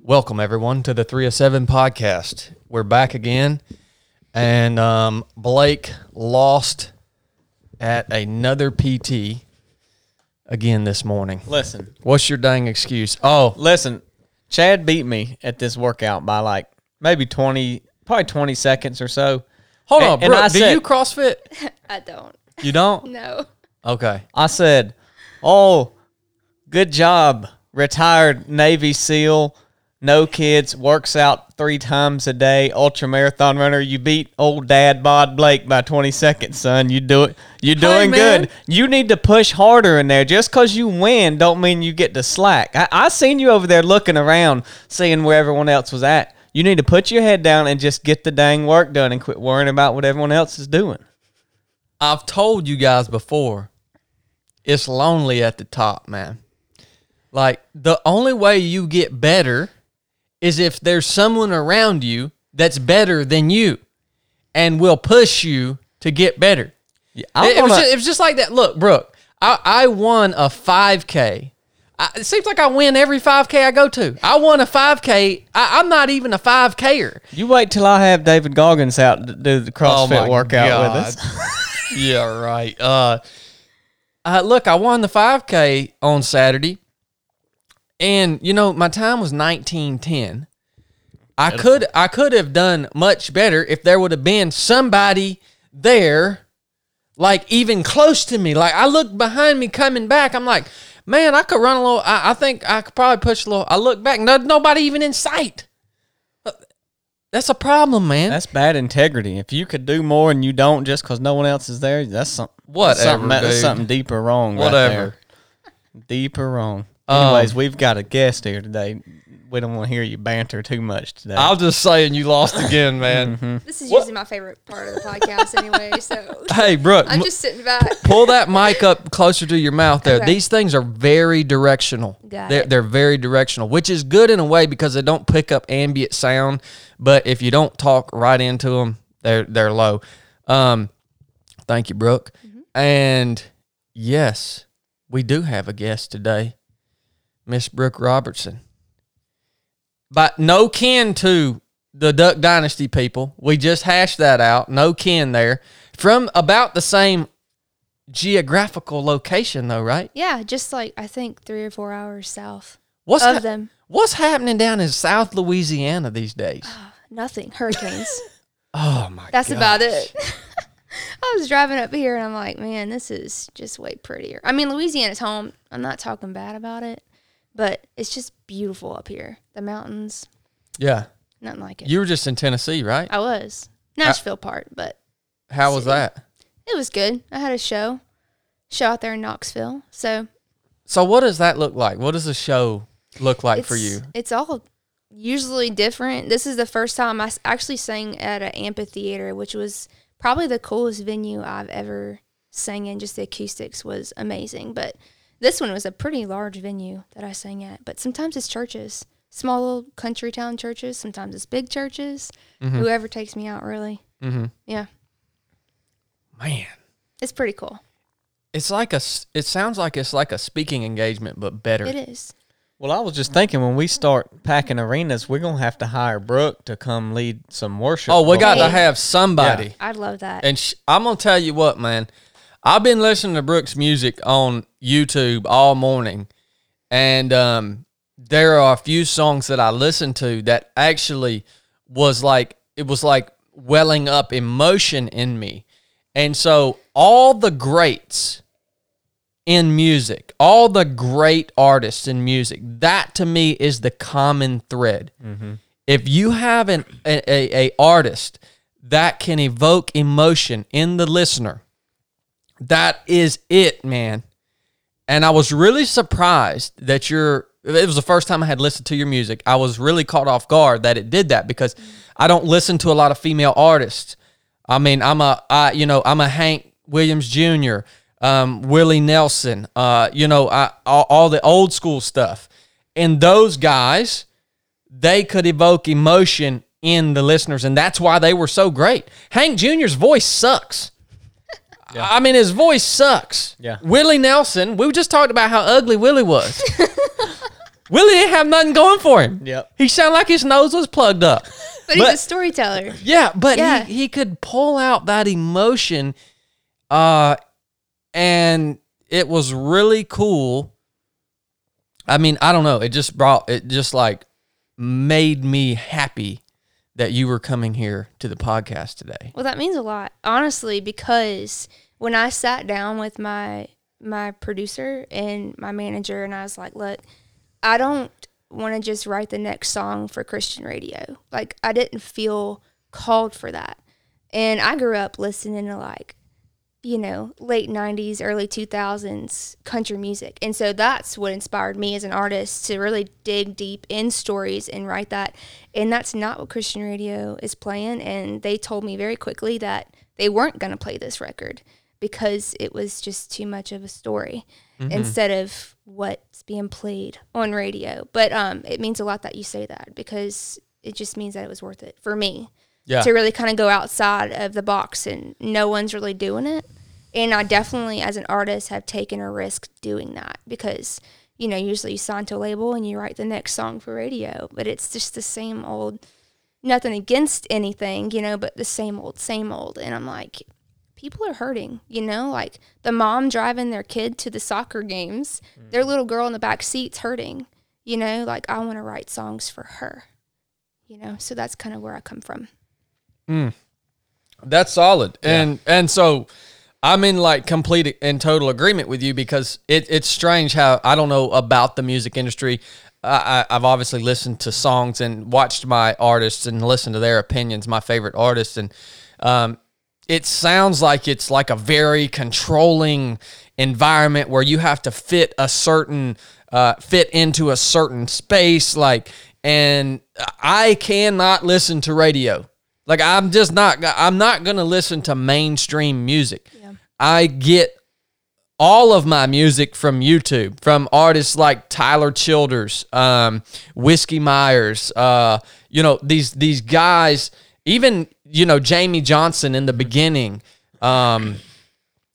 Welcome everyone to the 307 podcast. We're back again, and um, Blake lost at another PT again this morning. Listen, What's your dang excuse? Oh, listen. Chad beat me at this workout by like maybe twenty, probably twenty seconds or so. hold And- on, and bro. I Do said- you CrossFit? I don't. You don't? No. Okay. I said, "Oh, good job, retired Navy SEAL, no kids, works out three times a day, ultra marathon runner. You beat old dad Bod Blake by twenty seconds, son. You do it. You're doing man. good. You need to push harder in there. Just cause you win, don't mean you get to slack. I, I seen you over there looking around, seeing where everyone else was at." You need to put your head down and just get the dang work done and quit worrying about what everyone else is doing. I've told you guys before, it's lonely at the top, man. Like the only way you get better is if there's someone around you that's better than you and will push you to get better. I It, it was just, it was just like that. Look, Brooke, I, I won a 5K. I, it seems like I win every 5K I go to. I won a 5K. I, I'm not even a 5Ker. You wait till I have David Goggins out to do the CrossFit Oh workout with us. yeah, right. Uh, uh, look, I won the 5K on Saturday, and you know my time was 19:10. I could I could have done much better if there would have been somebody there, like even close to me. Like I looked behind me coming back, I'm like, man, I could run a little. I, I think I could probably push a little. I look back, no, nobody even in sight. Uh, That's a problem, man. That's bad integrity. If you could do more and you don't just because no one else is there, that's something. Whatever, something, that's something deeper wrong. right Whatever. there. deeper wrong. Um, Anyways, we've got a guest here today. We don't want to hear you banter too much today. I'm just saying you lost again, man. This is usually my favorite part of the podcast anyway, so Hey, Brooke, I'm just sitting back. pull that mic up closer to your mouth there. Okay. These things are very directional. Got they're, it. they're very directional, which is good in a way because they don't pick up ambient sound. But if you don't talk right into them, they're they're low. Um, thank you, Brooke. Mm-hmm. And yes, we do have a guest today, Miss Brooke Robertson. But no kin to the Duck Dynasty people. We just hashed that out. No kin there. From about the same geographical location, though, right? Yeah, just like I think three or four hours south What's of hap- them. What's happening down in South Louisiana these days? Ah, nothing. Hurricanes. Oh my! That's about it. I was driving up here and I'm like, man, this is just way prettier. I mean, Louisiana's home. I'm not talking bad about it, but it's just beautiful up here. The mountains, Yeah, nothing like it. you were just in Tennessee, right? I was Nashville part, but How was that? it was good. I had a show, show out there in Knoxville. So So, what does that look like? What does a show look like for you? It's all usually different. This is the first time I actually sang at an amphitheater, which was probably the coolest venue I've ever sang in. Just the acoustics was amazing. But this one was a pretty large venue that I sang at. But sometimes it's churches, small little country town churches. Sometimes it's big churches. Whoever takes me out, really. Mm-hmm. Yeah, Man, it's pretty cool. it's like a. s- It sounds like it's like a speaking engagement, but better. It is. well, I was just thinking when we start packing arenas, we're gonna have to hire Brooke to come lead some worship. Oh, we got to have somebody. I'd love that. And sh- I'm gonna tell you what, man. I've been listening to Brooke's music on YouTube all morning, and um, there are a few songs that I listened to that actually was like it was like welling up emotion in me, and so all the greats in music, all the great artists in music, that to me is the common thread. If you have an a, a, a artist that can evoke emotion in the listener, that is it, man. And I was really surprised that you're. It was the first time I had listened to your music. I was really caught off guard that it did that because I don't listen to a lot of female artists. I mean, I'm a, I, you know, I'm a Hank Williams Jr., um, Willie Nelson, uh, you know, I, all, all the old school stuff. And those guys, they could evoke emotion in the listeners, and that's why they were so great. Hank Jr.'s voice sucks. I mean, his voice sucks. Yeah. Willie Nelson, we just talked about how ugly Willie was. Willie didn't have nothing going for him. Yep. He sounded like his nose was plugged up. But, he's a storyteller. Yeah, but Yeah. He, he could pull out that emotion, uh, and it was really cool. I mean, I don't know. It just brought it just like made me happy that you were coming here to the podcast today. Well, that means a lot, honestly, because when I sat down with my my producer and my manager, and I was like, "Look, I don't want to just write the next song for Christian radio. Like, I didn't feel called for that." And I grew up listening to like, you know, late '90s, early 2000s country music, and so that's what inspired me as an artist to really dig deep in stories and write that. And that's not what Christian radio is playing. And they told me very quickly that they weren't going to play this record because it was just too much of a story instead of what's being played on radio. But um, it means a lot that you say that because it just means that it was worth it for me Yeah. to really kind of go outside of the box and no one's really doing it. And I definitely, as an artist, have taken a risk doing that because, you know, usually you sign to a label and you write the next song for radio, but it's just the same old, nothing against anything, you know, but the same old, same old. And I'm like, people are hurting, you know, like the mom driving their kid to the soccer games, mm. their little girl in the back seat's hurting, you know, like I want to write songs for her, you know, so that's kind of where I come from. Mm. That's solid. And and so I'm in like complete and total agreement with you because it, it's strange how I don't know about the music industry. I, I've obviously listened to songs and watched my artists and listened to their opinions, my favorite artists, and um, it sounds like it's like a very controlling environment where you have to fit a certain uh, fit into a certain space like and i cannot listen to radio. Like i'm just not i'm not gonna listen to mainstream music i get all of my music from YouTube, from artists like Tyler Childers, um, Whiskey Myers, uh, you know, these these guys, even, you know, Jamey Johnson in the beginning, um,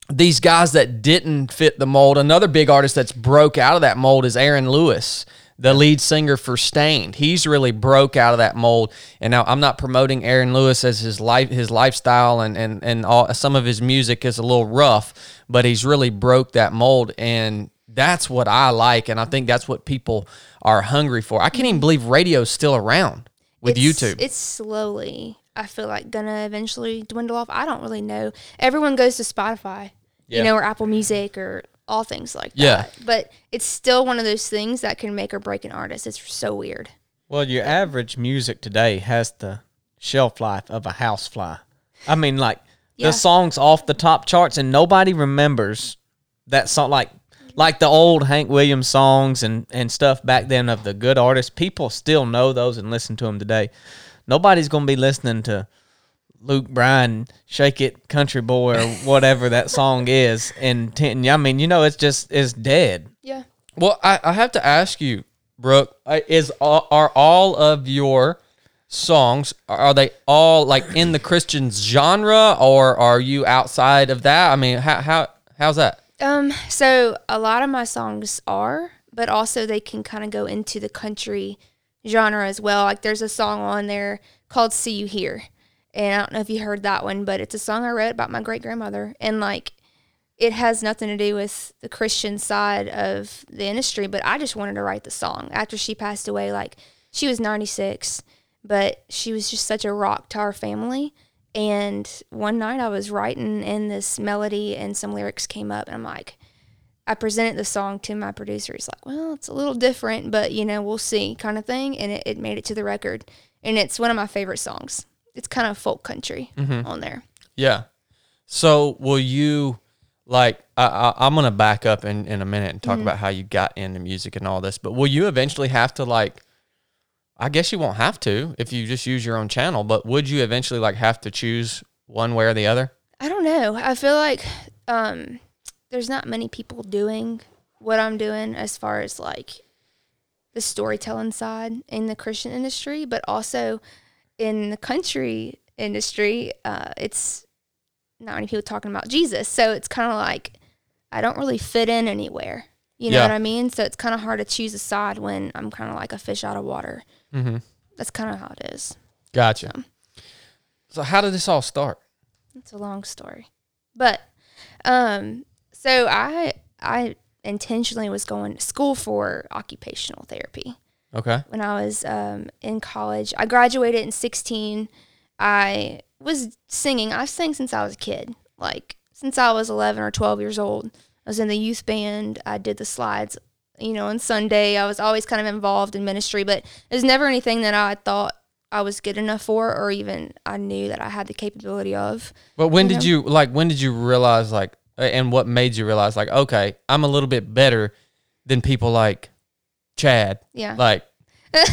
these guys that didn't fit the mold. Another big artist that's broke out of that mold is Aaron Lewis, the lead singer for Staind. He's really broke out of that mold. And now I'm not promoting Aaron Lewis as his life, his lifestyle, and and and all. Some of his music is a little rough, but he's really broke that mold, and that's what I like, and I think that's what people are hungry for. I can't even believe radio's still around with It's- YouTube. It's slowly, I feel like, gonna eventually dwindle off. I don't really know. Everyone goes to Spotify, Yeah. you know, or Apple Music or all things like Yeah. that. But it's still one of those things that can make or break an artist. It's so weird. Well, your average music today has the shelf life of a housefly. I mean, like Yeah. the songs off the top charts, and nobody remembers that song. Like, like the old Hank Williams songs and and stuff back then of the good artists. People still know those and listen to them today. Nobody's gonna be listening to Luke Bryan, "Shake It, Country Boy" or whatever that song is. And ten, I mean, you know, it's just it's dead. Yeah. Well, I, I have to ask you, Brooke, is all, are all of your songs are they all like in the Christian genre or are you outside of that? I mean, how how how's that? Um, so a lot of my songs are, but also they can kind of go into the country genre as well. Like there's a song on there called See You Here. And I don't know if you heard that one, but it's a song I wrote about my great grandmother. And like it has nothing to do with the Christian side of the industry, but I just wanted to write the song after she passed away. Like she was 96, but she was just such a rock to our family. And one night I was writing in this melody and some lyrics came up and I'm like, I presented the song to my producer. He's like, well, it's a little different, but you know, we'll see kind of thing. And it, it made it to the record. And it's one of my favorite songs. It's kind of folk country on there. Yeah. So will you like I, I, I'm gonna back up in, in a minute and talk about how you got into music and all this, but will you eventually have to like I guess you won't have to if you just use your own channel, but would you eventually like have to choose one way or the other? I don't know. I feel like um, there's not many people doing what I'm doing as far as like the storytelling side in the Christian industry, but also in the country industry, uh, it's not many people talking about Jesus. So it's kind of like I don't really fit in anywhere. You know Yeah. what I mean? So it's kind of hard to choose a side when I'm kind of like a fish out of water. Mm-hmm. That's kind of how it is. Gotcha. So how did this all start? It's a long story, but um, so I I intentionally was going to school for occupational therapy Okay. when I was um, in college. I graduated in 16. I was singing. I've sang since I was a kid, like since I was 11 or 12 years old. I was in the youth band. I did the slides, you know, on Sunday. I was always kind of involved in ministry, but it was never anything that I thought I was good enough for or even I knew that I had the capability of. But when You did you like? When did you realize like? And what made you realize like? Okay, I'm a little bit better than people like Chad. Yeah. Like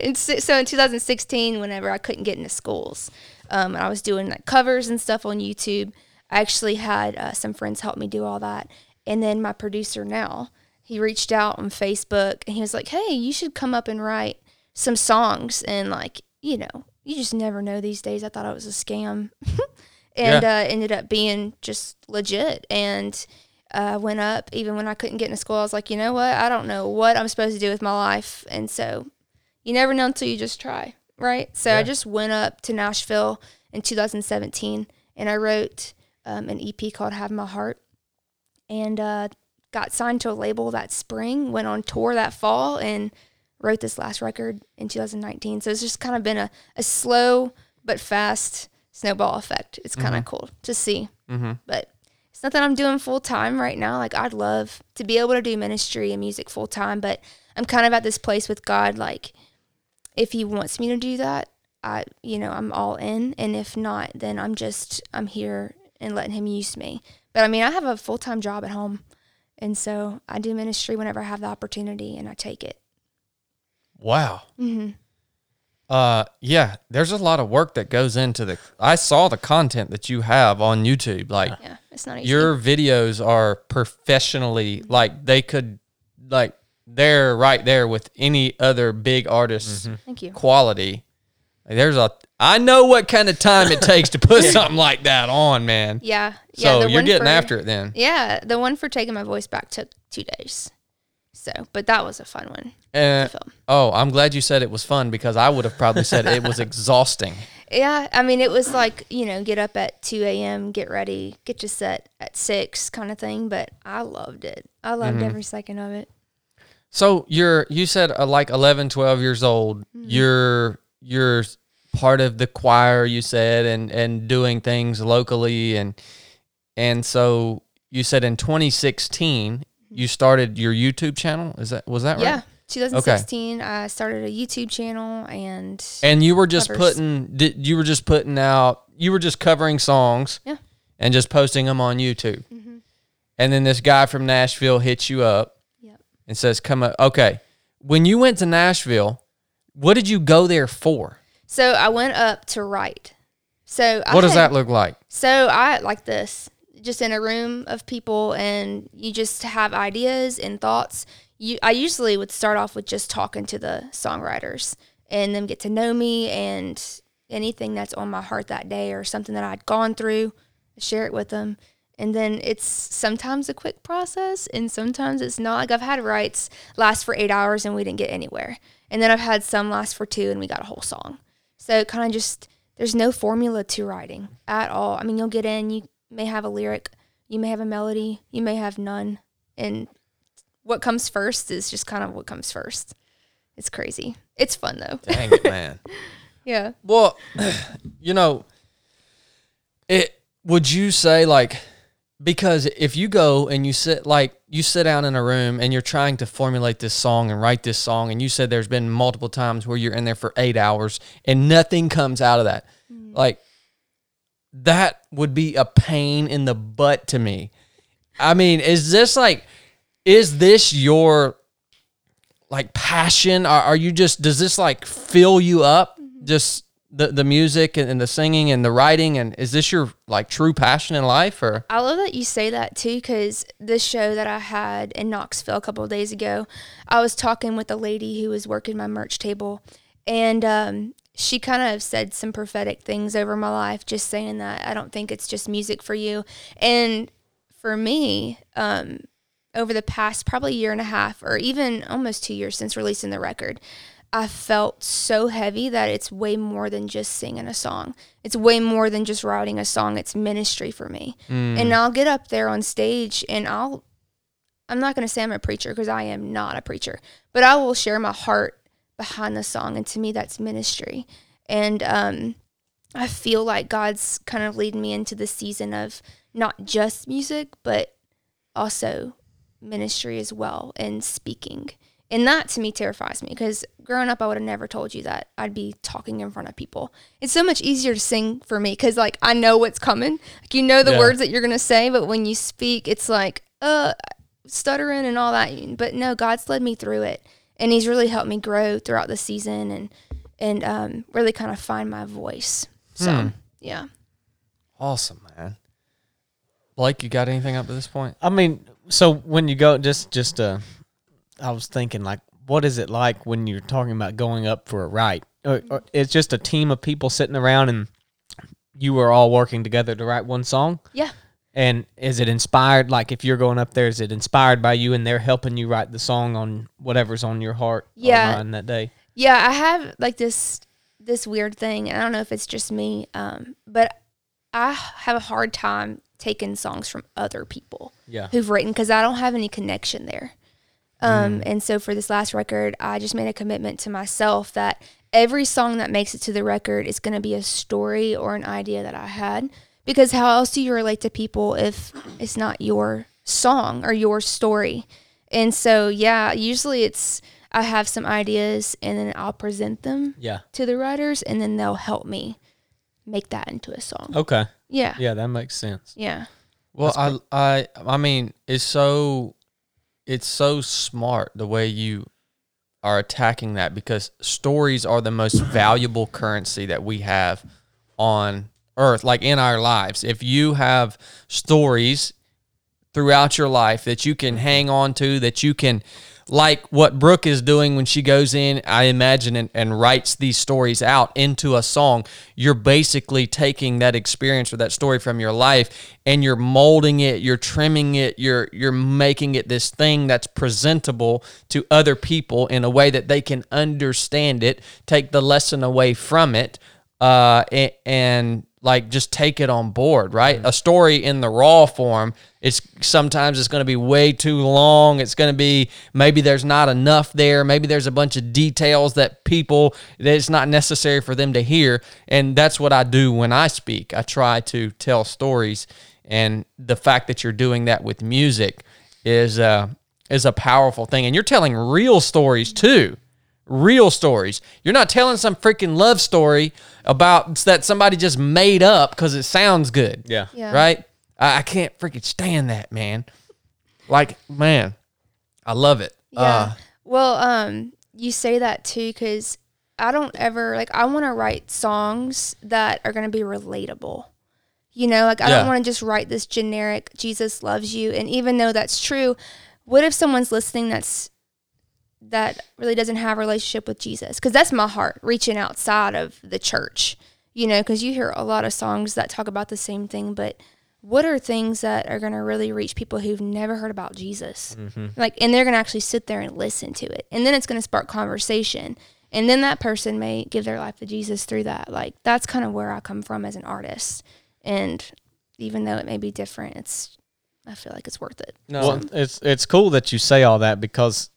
And so in 2016, whenever I couldn't get into schools, um, and I was doing like covers and stuff on YouTube, I actually had uh, some friends help me do all that. And then my producer now, he reached out on Facebook and he was like, "Hey, you should come up and write some songs." And like, you know, you just never know these days. I thought it was a scam, and uh, ended up being just legit. And uh, went up even when I couldn't get into school. I was like, you know what? I don't know what I'm supposed to do with my life, and so you never know until you just try, right? So I just went up to Nashville in 2017 and I wrote um, an EP called Have My Heart and uh, got signed to a label that spring, went on tour that fall, and wrote this last record in 2019. So it's just kind of been a, a slow but fast snowball effect. It's kind of cool to see. Mm-hmm. But it's not that I'm doing full time right now. Like I'd love to be able to do ministry and music full time, but I'm kind of at this place with God. Like if He wants me to do that, I, you know, I'm all in, and if not, then I'm just I'm here and letting Him use me. But I mean, I have a full time job at home, and so I do ministry whenever I have the opportunity, and I take it. wow. Mm-hmm. Uh, yeah. There's a lot of work that goes into the. I saw the content that you have on YouTube. Like Yeah, it's not easy. your videos are professionally like they could like they're right there with any other big artist's Thank you. quality. Like, there's a I know what kind of time it takes to put something like that on, man. Yeah, yeah. So the you're getting for- after it then. Yeah, the one for taking my voice back took two days. So, but that was a fun one Uh, to film. oh, I'm glad you said it was fun because I would have probably said it was exhausting. Yeah, I mean, it was like you know, get up at two a.m., get ready, get your set at six, kind of thing. But I loved it. I loved Mm-hmm. every second of it. So you're you said uh, like 11, 12 years old. Mm-hmm. You're you're part of the choir. You said and and doing things locally and and so you said in 2016 you started your YouTube channel. Is that was that right? Yeah, 2016, I started a YouTube channel, and And you were just Covers. putting did you were just putting out you were just covering songs. Yeah. And just posting them on YouTube. Mhm. And then this guy from Nashville hits you up. Yep. and says, "Come up." Okay, when you went to Nashville, what did you go there for? so I went up to write. So I What does had- that look like? So I like this, just in a room of people, and you just have ideas and thoughts. You, I usually would start off with just talking to the songwriters and them get to know me and anything that's on my heart that day or something that I'd gone through, share it with them. And then it's sometimes a quick process, and sometimes it's not. Like I've had writes last for eight hours and we didn't get anywhere, and then I've had some last for two and we got a whole song. So kind of just there's no formula to writing at all. I mean, you'll get in, you may have a lyric, you may have a melody, you may have none. And what comes first is just kind of what comes first. It's crazy. It's fun though. Dang it, man. Yeah. well, you know, it would you say like because if you go and you sit like you sit down in a room and you're trying to formulate this song and write this song and you said there's been multiple times where you're in there for 8 hours and nothing comes out of that. Mm. Like that would be a pain in the butt to me. I mean, is this like is this your like passion? Are, are you just does this like fill you up? Just the the music and, and the singing and the writing and is this your like true passion in life or I love that you say that too, because this show that I had in Knoxville a couple of days ago, I was talking with a lady who was working my merch table, and um, she kind of said some prophetic things over my life, just saying that I don't think it's just music for you. And for me, um, over the past probably year and a half or even almost two years since releasing the record, I felt so heavy that it's way more than just singing a song. It's way more than just writing a song. It's ministry for me. And I'll get up there on stage and I'll, I'm not going to say I'm a preacher because I am not a preacher, but I will share my heart behind the song. And to me, that's ministry. And um, I feel like God's kind of leading me into the season of not just music, but also ministry as well and speaking. And that to me terrifies me because growing up, I would have never told you that I'd be talking in front of people. It's so much easier to sing for me because, like, I know what's coming. Like, you know the Yeah. words that you're going to say, but when you speak, it's like, uh, stuttering and all that. But no, God's led me through it. And He's really helped me grow throughout the season and, and um, really kind of find my voice. So, Hmm. yeah. Awesome, man. Blake, you got anything up to this point? I mean, so when you go, just just uh, I was thinking like, what is it like when you're talking about going up for a write? Or, or it's just a team of people sitting around and you are all working together to write one song. Yeah. And is it inspired? Like, if you're going up there, is it inspired by you and they're helping you write the song on whatever's on your heart Yeah. that day? Yeah, I have like this this weird thing, and I don't know if it's just me, um, but I have a hard time taking songs from other people Yeah. who've written because I don't have any connection there. Um, And so for this last record, I just made a commitment to myself that every song that makes it to the record is going to be a story or an idea that I had. Because how else do you relate to people if it's not your song or your story? And so, yeah, usually it's I have some ideas and then I'll present them Yeah. to the writers and then they'll help me make that into a song. Okay. Yeah. Yeah, that makes sense. Yeah. Well, I, I, I mean, it's so, it's so smart the way you are attacking that because stories are the most valuable currency that we have on earth, like in our lives. If you have stories throughout your life that you can mm-hmm. hang on to, that you can, like what Brooke is doing when she goes in, I imagine, and, and writes these stories out into a song, you're basically taking that experience or that story from your life and you're molding it, you're trimming it, you're you're making it this thing that's presentable to other people in a way that they can understand it, take the lesson away from it, uh, and, and like just take it on board, right? A story in the raw form, it's sometimes it's going to be way too long. It's going to be maybe there's not enough there. Maybe there's a bunch of details that people that it's not necessary for them to hear. And that's what I do when I speak. I try to tell stories, and the fact that you're doing that with music is uh, is a powerful thing. And you're telling real stories too real stories. You're not telling some freaking love story about that somebody just made up because it sounds good. Yeah. Yeah. Right? I, I can't freaking stand that, man. Like, man, I love it. Yeah. Uh, well, um, you say that too because I don't ever like. I want to write songs that are going to be relatable. You know, like I Yeah. don't want to just write this generic "Jesus loves you," and even though that's true, what if someone's listening that's that really doesn't have a relationship with Jesus? Because that's my heart, reaching outside of the church. You know, because you hear a lot of songs that talk about the same thing, but what are things that are going to really reach people who've never heard about Jesus? Mm-hmm. Like, and they're going to actually sit there and listen to it. And then it's going to spark conversation. And then that person may give their life to Jesus through that. Like, that's kind of where I come from as an artist. And even though it may be different, it's, I feel like it's worth it. no, Well, it's it's cool that you say all that because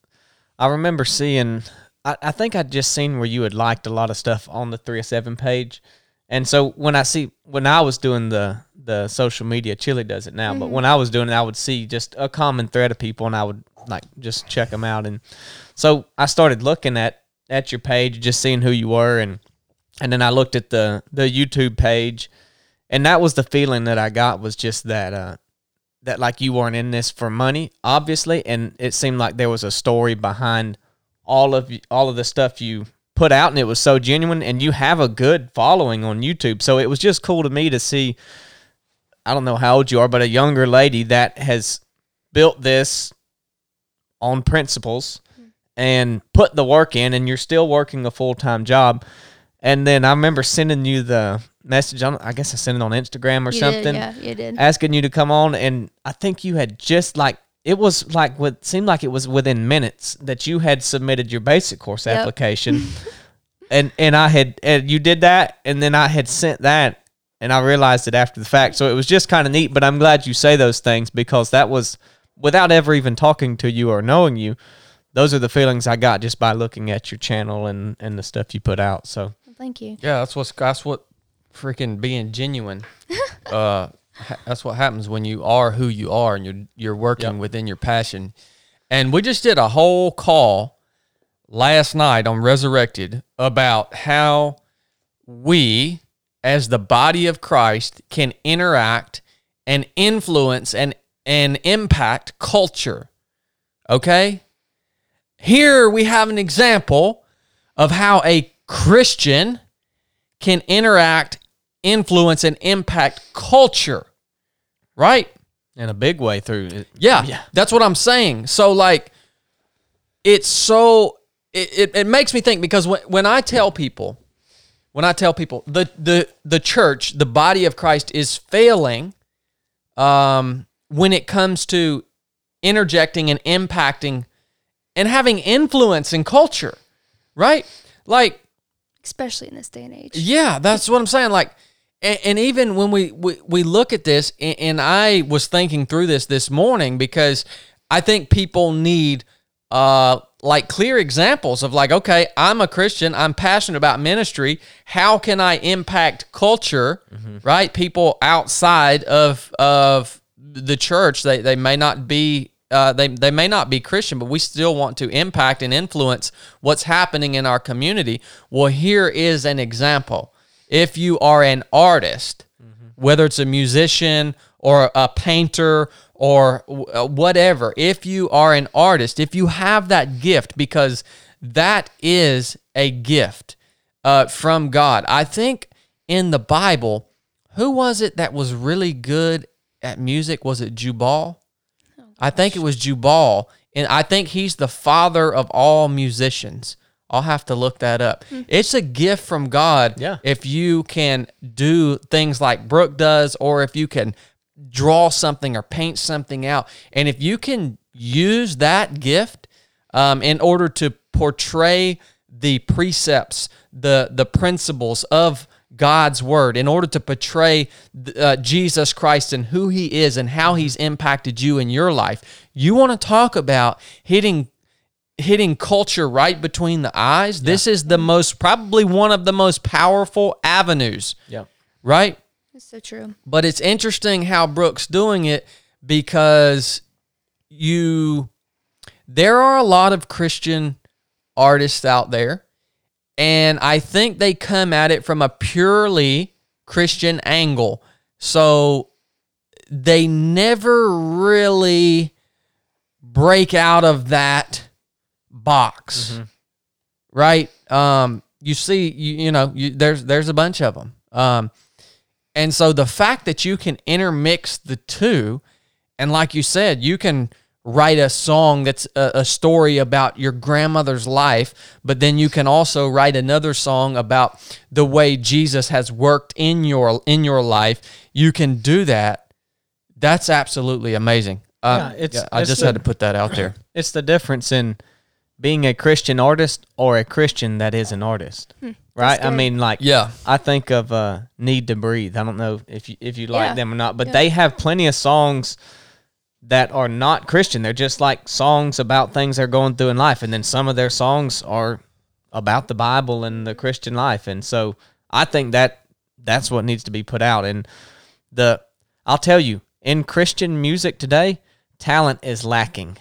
I remember seeing. I, I think I'd just seen where you had liked a lot of stuff on the three of seven page, and so when I see when I was doing the the social media, Chili does it now, but when I was doing it, I would see just a common thread of people, and I would like just check them out, and so I started looking at at your page, just seeing who you were, and and then I looked at the the YouTube page, and that was the feeling that I got was just that uh that like you weren't in this for money, obviously, and it seemed like there was a story behind all of all of the stuff you put out, and it was so genuine. And you have a good following on YouTube, so it was just cool to me to see. I don't know how old you are, but a younger lady that has built this on principles and put the work in, and you're still working a full time job. And then I remember sending you the message on. I guess I sent it on Instagram or You something Did, yeah, you did. asking you to come on and I think you had just like it was like what seemed like it was within minutes that you had submitted your basic course Yep. application, and and I had and you did that, and then I had sent that, and I realized it after the fact. So it was just kind of neat. But I'm glad you say those things because that was without ever even talking to you or knowing you. Those are the feelings I got just by looking at your channel and and the stuff you put out. So Thank you. Yeah, that's what's that's what freaking being genuine. uh, ha- that's what happens when you are who you are and you're you're working Yep. within your passion. And we just did a whole call last night on Resurrected about how we, as the body of Christ, can interact and influence and and impact culture. Okay? Here we have an example of how a Christian can interact, influence, and impact culture. Right? in a big way through it. Yeah, Yeah. That's what I'm saying. So like it's so it, it, it makes me think because when, when I tell people when I tell people the the the church, the body of Christ is failing um when it comes to interjecting and impacting and having influence in culture. Right? Like Especially in this day and age. yeah, that's what I'm saying. Like, and, and even when we, we we look at this, and, and I was thinking through this this morning because I think people need uh like clear examples of like, okay, I'm a Christian, I'm passionate about ministry. How can I impact culture? Right, people outside of of the church, they they may not be uh, they they may not be Christian, but we still want to impact and influence what's happening in our community. Well, here is an example. If you are an artist, whether it's a musician or a painter or uh, whatever, if you are an artist, if you have that gift, because that is a gift uh, from God. I think in the Bible, who was it that was really good at music? Was it Jubal? I think it was Jubal, and I think he's the father of all musicians. I'll have to look that up. It's a gift from God Yeah. if you can do things like Brooke does, or if you can draw something or paint something out. And if you can use that gift um, in order to portray the precepts, the the principles of God's word, in order to portray uh, Jesus Christ and who He is and how He's impacted you in your life, you want to talk about hitting hitting culture right between the eyes. This is the most probably one of the most powerful avenues, Yeah. right? It's so true. But it's interesting how Brooke's doing it because you there are a lot of Christian artists out there and I think they come at it from a purely Christian angle. So they never really break out of that box. Right? Um you see you, you know, you, there's there's a bunch of them. Um and so the fact that you can intermix the two, and like you said, you can write a song that's a, a story about your grandmother's life, but then you can also write another song about the way Jesus has worked in your in your life. You can do that. That's absolutely amazing. Uh, Yeah, it's- I it's just the- had to put that out there. It's the difference in being a Christian artist or a Christian that is an artist. right? I mean like Yeah. I think of uh Need to Breathe. I don't know if you if you like Yeah. them or not, but Yeah. they have plenty of songs that are not Christian. They're just like songs about things they're going through in life and then some of their songs are about the Bible and the Christian life. And so I think that that's what needs to be put out and the I'll tell you, in Christian music today, talent is lacking.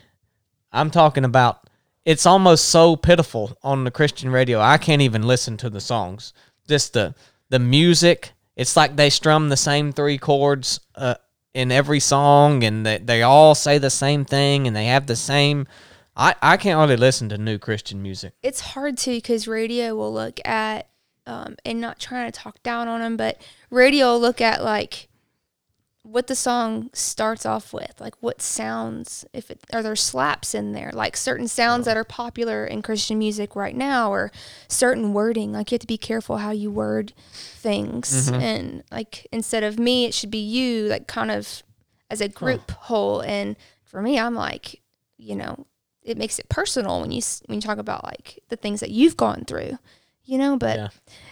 I'm talking about it's almost so pitiful on the Christian radio. I can't even listen to the songs. Just the the music. It's like they strum the same three chords uh, in every song, and they, they all say the same thing, and they have the same. I I can't really listen to new Christian music. it's hard to because radio will look at um, and not trying to talk down on them but radio will look at like what the song starts off with like what sounds if it are there slaps in there like certain sounds that are popular in christian music right now or certain wording like you have to be careful how you word things mm-hmm. and like instead of me it should be you like kind of as a group whole and for me, I'm like, you know, it makes it personal when you when you talk about like the things that you've gone through, you know. But Yeah.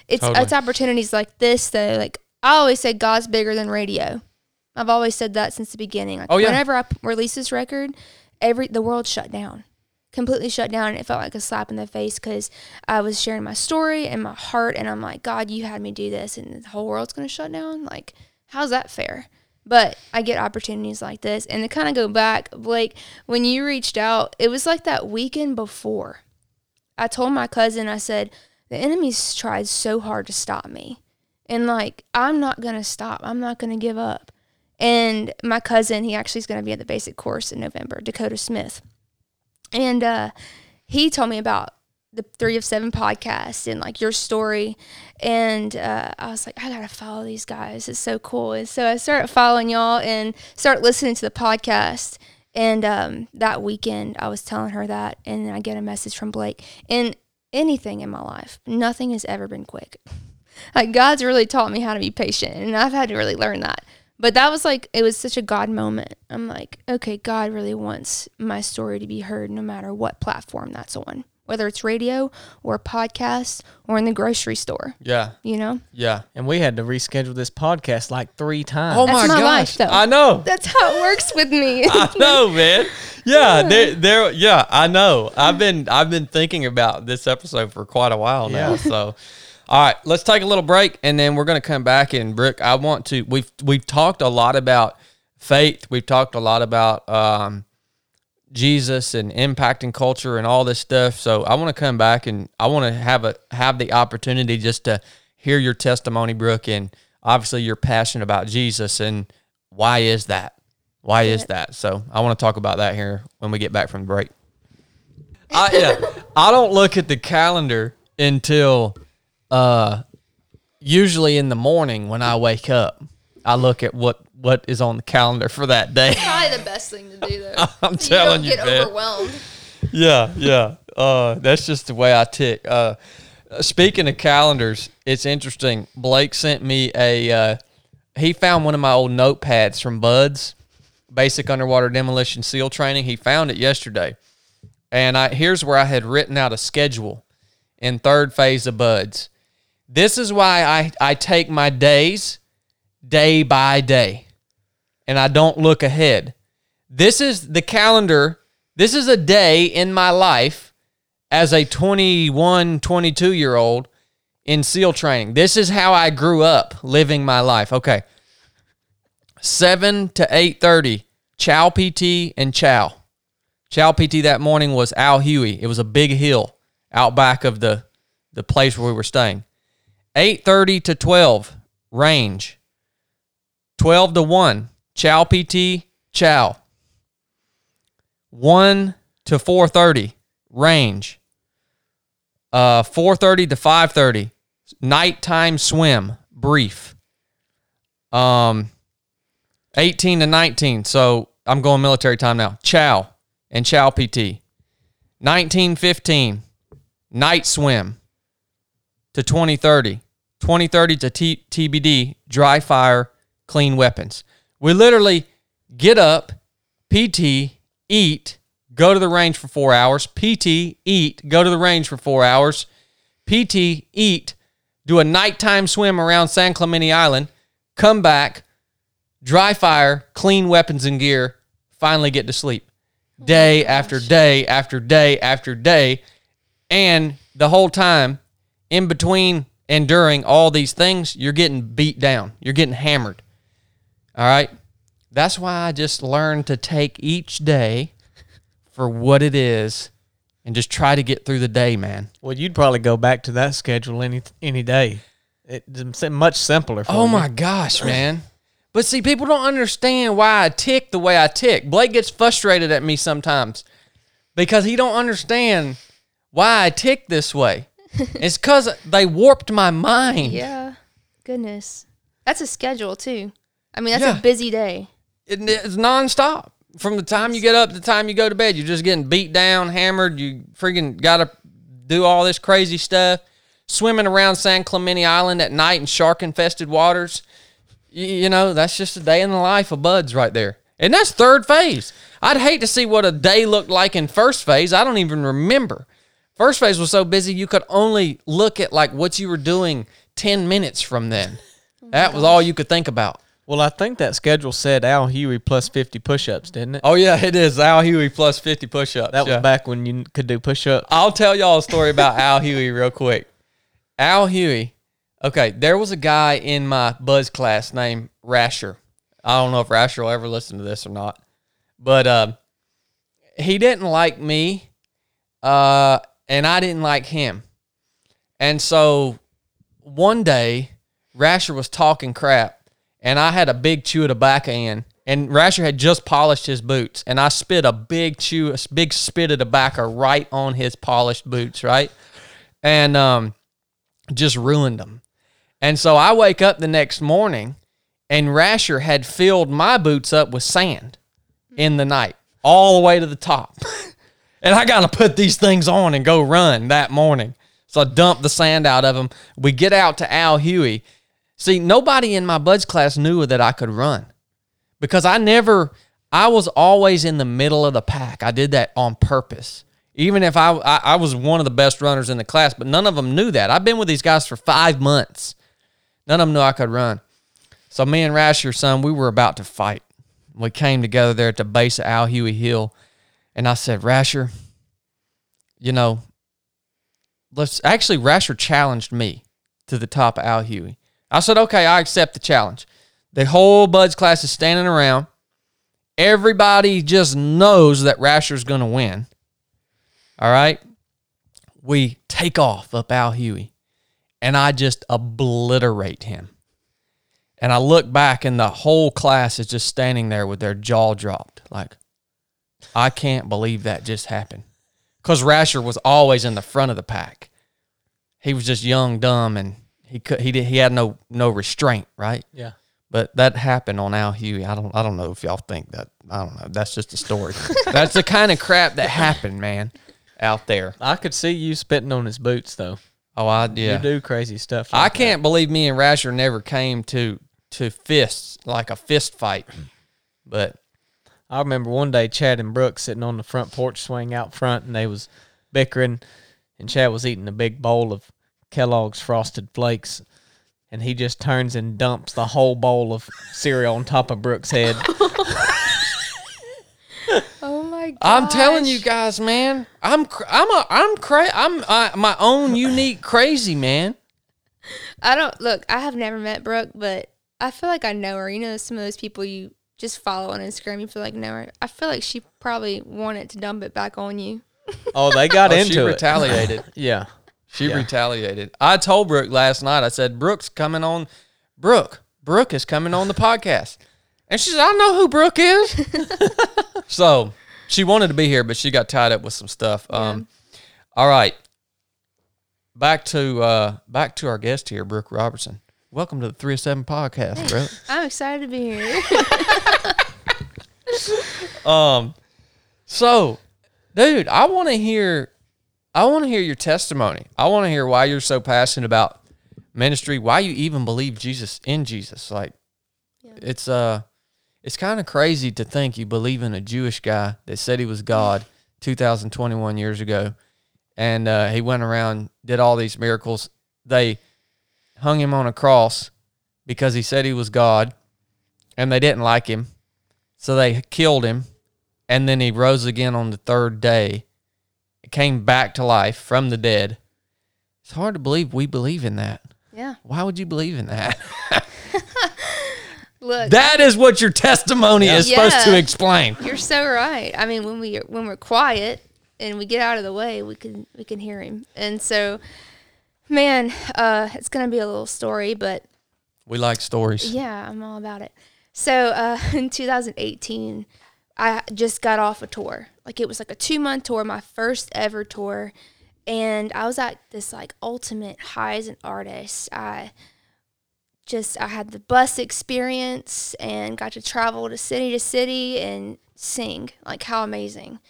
it's Totally. it's opportunities like this though. Like I always say, God's bigger than radio. I've always said that since the beginning. Like Oh, yeah. whenever I p- release this record, every the world shut down, completely shut down, and it felt like a slap in the face because I was sharing my story and my heart, and I'm like, God, you had me do this, and the whole world's gonna shut down. Like, how's that fair? But I get opportunities like this, and to kind of go back, Blake, when you reached out, it was like that weekend before. I told my cousin, I said, the enemy's tried so hard to stop me. And like, I'm not going to stop. I'm not going to give up. And my cousin, he actually is going to be at the basic course in November, Dakota Smith. And uh, he told me about the Three of Seven podcast and like your story. And uh, I was like, I got to follow these guys. It's so cool. And so I started following y'all and started listening to the podcast. And um, that weekend, I was telling her that. And then I get a message from Blake. And anything in my life, nothing has ever been quick. Like God's really taught me how to be patient, and I've had to really learn that. But that was like it was such a God moment. I'm like, okay, God really wants my story to be heard no matter what platform that's on, whether it's radio or a podcast or in the grocery store. Yeah. You know, Yeah. And we had to reschedule this podcast like three times. Oh That's my, my gosh. life, though. I know. that's how it works with me. I know, man. Yeah, there, there. Yeah, I know. I've been, I've been thinking about this episode for quite a while now. Yeah. So, all right, let's take a little break, and then we're gonna come back. And Brooke, I want to. We've we've talked a lot about faith. We've talked a lot about um, Jesus and impacting culture and all this stuff. So I want to come back and I want to have a have the opportunity just to hear your testimony, Brooke, and obviously you're passionate about Jesus and why is that? Why is that? So I want to talk about that here when we get back from the break. I, yeah, I don't look at the calendar until uh, usually in the morning when I wake up. I look at what what is on the calendar for that day. Probably the best thing to do though. I'm telling you, you don't get man. overwhelmed. yeah, yeah. Uh, that's just the way I tick. Uh, speaking of calendars, it's interesting. Blake sent me a. Uh, he found one of my old notepads from Buds, basic underwater demolition seal training. He found it yesterday, and I here's where I had written out a schedule in third phase of Buds. This is why I I take my days day by day, and I don't look ahead. This is the calendar. This is a day in my life as a 21 22 year old in seal training. This is how i grew up living my life. Okay. 7 to 8.30 chow pt and chow. Chow pt that morning was al huey. It was a big hill out back of the the place where we were staying 8.30 to 12 range 12 to 1 chow pt chow 1 to 4:30 range. Uh 4:30 to 5:30 nighttime swim brief. Um 18 to 19. So I'm going military time now. Chow and Chow PT. 1915 night swim to 2030. 2030 to T- TBD dry fire clean weapons. We literally get up, PT, eat, go to the range for four hours, PT, eat, go to the range for four hours, PT, eat, do a nighttime swim around San Clemente Island, come back, dry fire, clean weapons and gear, finally get to sleep. Oh day after day after day after day. And the whole time, in between and during all these things, you're getting beat down. You're getting hammered. All right. That's why I just learned to take each day for what it is and just try to get through the day, man. Well, you'd probably go back to that schedule any any day. It's much simpler. For Oh you. my gosh, man. But see, people don't understand why I tick the way I tick. Blake gets frustrated at me sometimes because he don't understand why I tick this way. it's because they warped my mind. Yeah. Goodness. That's a schedule too. I mean, that's Yeah. a busy day. It, it's nonstop. From the time you get up to the time you go to bed, you're just getting beat down, hammered. You freaking got to do all this crazy stuff. Swimming around San Clemente Island at night in shark infested waters. You, you know, that's just a day in the life of buds right there. And that's third phase. I'd hate to see what a day looked like in first phase. I don't even remember. First phase was so busy you could only look at like what you were doing 10 minutes from then. that was all you could think about. Well, I think that schedule said Al Huey plus 50 push ups, didn't it? Oh yeah, it is Al Huey plus 50 push-ups. That was yeah. back when you could do push ups. I'll tell y'all a story about Al Huey real quick. Al Huey. Okay, there was a guy in my BUD/S class named Rasher. I don't know if Rasher will ever listen to this or not, but uh, he didn't like me, uh, and I didn't like him. And so one day, Rasher was talking crap, and I had a big chew of tobacco in, and Rasher had just polished his boots, and I spit a big chew, a big spit of tobacco right on his polished boots, right, and um, just ruined them. And so I wake up the next morning, and Rasher had filled my boots up with sand in the night, all the way to the top. and I got to put these things on and go run that morning. So I dump the sand out of them. We get out to Al Huey. See, nobody in my BUD/S class knew that I could run because I never, I was always in the middle of the pack. I did that on purpose. Even if I, I, I was one of the best runners in the class, but none of them knew that. I've been with these guys for five months. None of them knew I could run. So me and Rasher, son, we were about to fight. We came together there at the base of Al Huey Hill, and I said, Rasher, you know, let's actually Rasher challenged me to the top of Al Huey. I said, okay, I accept the challenge. The whole BUD/S class is standing around. Everybody just knows that Rasher's going to win. All right. We take off up Al Huey, and I just obliterate him. And I look back, and the whole class is just standing there with their jaw dropped. Like, I can't believe that just happened. Because Rasher was always in the front of the pack. He was just young, dumb, and he could he did he had no no restraint, right? Yeah. But that happened on Al Huey. I don't I don't know if y'all think that. I don't know. That's just a story. That's the kind of crap that happened, man, out there. I could see you spitting on his boots, though. Oh, I yeah. You do crazy stuff. I like that. can't believe me and Rasher never came to to fists like a fist fight. But I remember one day Chad and Brooks sitting on the front porch swing out front, and they was bickering, and Chad was eating a big bowl of Kellogg's Frosted Flakes, and he just turns and dumps the whole bowl of cereal on top of Brooks' head. Oh my god. I'm telling you guys, man, I'm cr- I'm a I'm cra- I'm uh, my own unique crazy man. I don't look, I have never met Brooke, but I feel like I know her. You know some of those people you just follow on Instagram, you feel like know her. I feel like she probably wanted to dump it back on you. Oh, they got Oh, she into it. retaliated. yeah. She Yeah. retaliated. I told Brooke last night. I said, "Brooke's coming on. Brooke, Brooke is coming on the podcast." And she said, "I know who Brooke is." so she wanted to be here, but she got tied up with some stuff. Um, all right. Back to uh, back to our guest here, Brooke Robertson. Welcome to the Three of Seven podcast, bro. I'm excited to be here. Um, so, dude, I want to hear, I want to hear your testimony. I want to hear why you're so passionate about ministry. Why you even believe Jesus in Jesus. Like, it's uh, it's kind of crazy to think you believe in a Jewish guy that said he was God 2021 years ago, and uh, he went around did all these miracles. They hung him on a cross because he said he was God, and they didn't like him. So they killed him, and then he rose again on the third day. Came back to life from the dead. It's hard to believe we believe in that. yeah. Why would you believe in that? Look, that is what your testimony is supposed to explain. you're so right. I mean, when we when we're quiet and we get out of the way, we can we can hear him. And so, man, uh, it's gonna be a little story, but We like stories. Yeah, I'm all about it. So uh, in 2018, I just got off a tour. Like it was like a two month tour, my first ever tour, and I was at this like ultimate high as an artist. I just I had the bus experience and got to travel to city to city and sing. Like how amazing!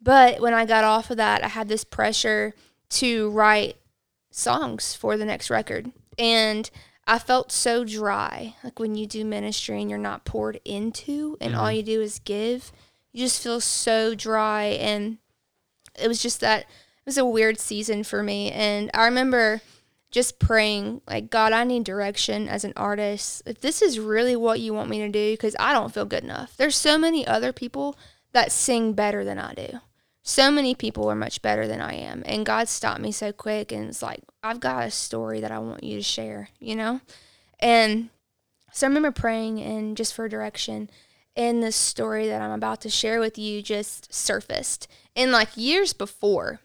But when I got off of that, I had this pressure to write songs for the next record. And I felt so dry. Like when you do ministry and you're not poured into and all mm-hmm. you do is give, you just feel so dry and it was just that it was a weird season for me and I remember just praying like God I need direction as an artist if this is really what you want me to do cuz I don't feel good enough. There's so many other people that sing better than I do. So many people are much better than I am and God stopped me so quick and it's like I've got a story that I want you to share, you know? And so I remember praying and just for direction and this story that I'm about to share with you just surfaced. And like years before,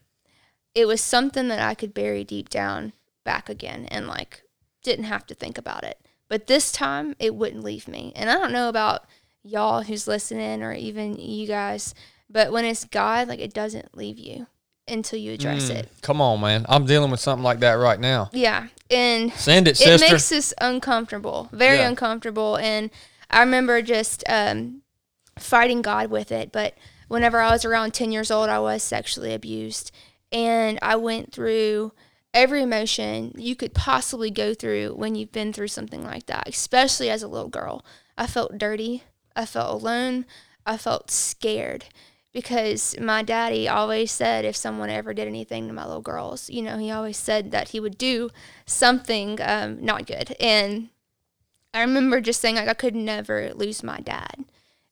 it was something that I could bury deep down back again and like didn't have to think about it. But this time it wouldn't leave me. And I don't know about y'all who's listening or even you guys, but when it's God, like it doesn't leave you until you address Mm, it. Come on, man. I'm dealing with something like that right now. Yeah. And Send it, sister. it makes us uncomfortable, very Yeah. uncomfortable. And I remember just um, fighting God with it. But whenever I was around 10 years old, I was sexually abused. And I went through every emotion you could possibly go through when you've been through something like that, especially as a little girl. I felt dirty. I felt alone. I felt scared because my daddy always said if someone ever did anything to my little girls, you know, he always said that he would do something um, not good. And I remember just saying like I could never lose my dad.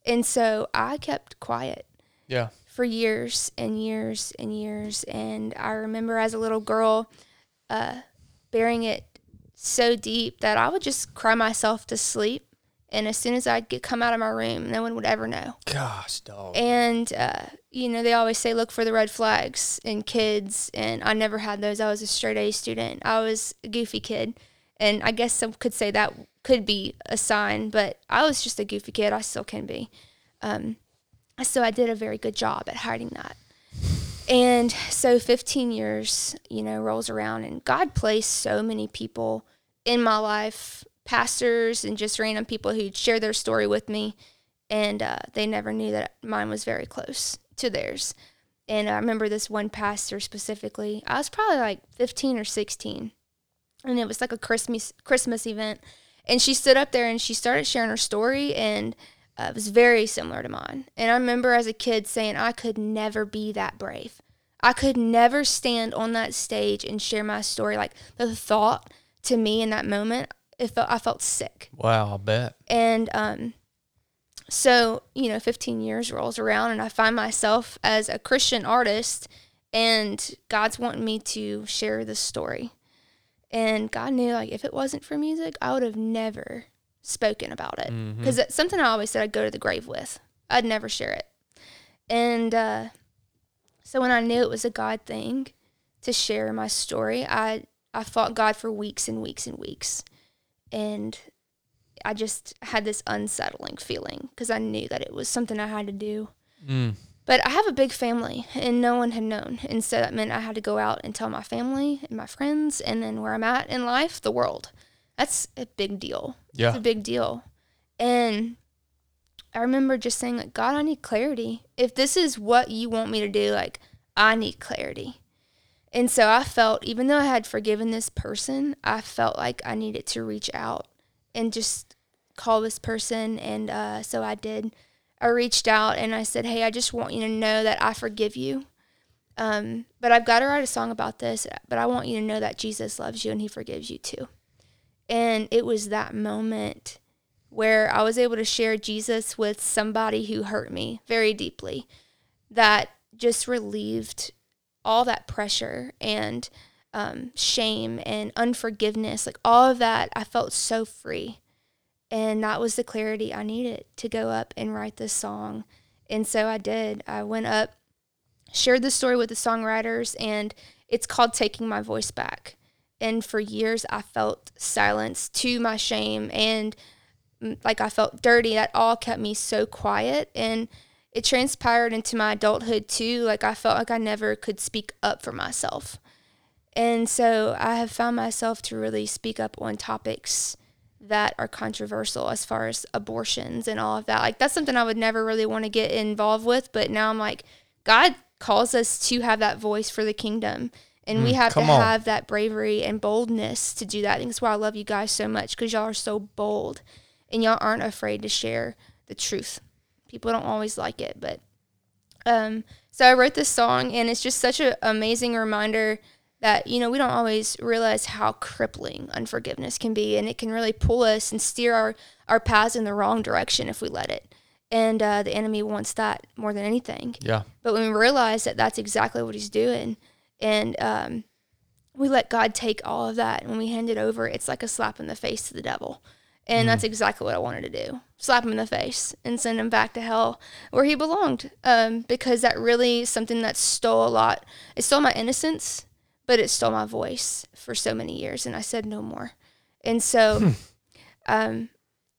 And so I kept quiet yeah. for years and years and years. And I remember as a little girl, uh, bearing it so deep that I would just cry myself to sleep. And as soon as I'd get come out of my room, no one would ever know. Gosh, dog. And uh, you know, they always say look for the red flags in kids, and I never had those. I was a straight A student. I was a goofy kid, and I guess some could say that could be a sign, but I was just a goofy kid. I still can be. Um, so I did a very good job at hiding that. And so 15 years, you know, rolls around, and God placed so many people in my life, pastors and just random people who'd share their story with me and uh, they never knew that mine was very close to theirs. And I remember this one pastor specifically. I was probably like 15 or 16, and it was like a Christmas Christmas event. And she stood up there and she started sharing her story, and uh, it was very similar to mine. And I remember as a kid saying, I could never be that brave. I could never stand on that stage and share my story. Like the thought to me in that moment, it felt I felt sick. Wow, I bet. And um, so, you know, 15 years rolls around and I find myself as a Christian artist and God's wanting me to share this story. And God knew, like, if it wasn't for music, I would have never spoken about it. Because it's something I always said I'd go to the grave with. I'd never share it. And uh, so when I knew it was a God thing to share my story, I, I fought God for weeks and weeks and weeks. And I just had this unsettling feeling because I knew that it was something I had to do. Mm. But I have a big family and no one had known. And so that meant I had to go out and tell my family and my friends and then where I'm at in life, the world. That's a big deal. It's Yeah. a big deal. And I remember just saying, like, God, I need clarity. If this is what you want me to do, like, I need clarity. And so I felt, even though I had forgiven this person, I felt like I needed to reach out and just call this person. And uh, so I did. I reached out and I said, Hey, I just want you to know that I forgive you. Um, but I've got to write a song about this, but I want you to know that Jesus loves you and he forgives you too. And it was that moment where I was able to share Jesus with somebody who hurt me very deeply that just relieved all that pressure and um, shame and unforgiveness, like all of that. I felt so free. And that was the clarity I needed to go up and write this song. And so I did. I went up, shared the story with the songwriters, and it's called Taking My Voice Back. And for years, I felt silence to my shame and mm, like I felt dirty. That all kept me so quiet. And it transpired into my adulthood too. Like I felt like I never could speak up for myself. And so I have found myself to really speak up on topics that are controversial as far as abortions and all of that. Like that's something I would never really want to get involved with, but now I'm like God calls us to have that voice for the kingdom. And we Mm, have to on. have that bravery and boldness to do that. I think that's why I love you guys so much because y'all are so bold and y'all aren't afraid to share the truth. People don't always like it, but um, so I wrote this song, and it's just such an amazing reminder that you know we don't always realize how crippling unforgiveness can be, and it can really pull us and steer our our paths in the wrong direction if we let it. And uh, the enemy wants that more than anything. Yeah. But when we realize that that's exactly what he's doing, and um, we let God take all of that, and when we hand it over, it's like a slap in the face to the devil. And that's exactly what I wanted to do slap him in the face and send him back to hell where he belonged. Um, because that really is something that stole a lot. It stole my innocence, but it stole my voice for so many years. And I said no more. And so um,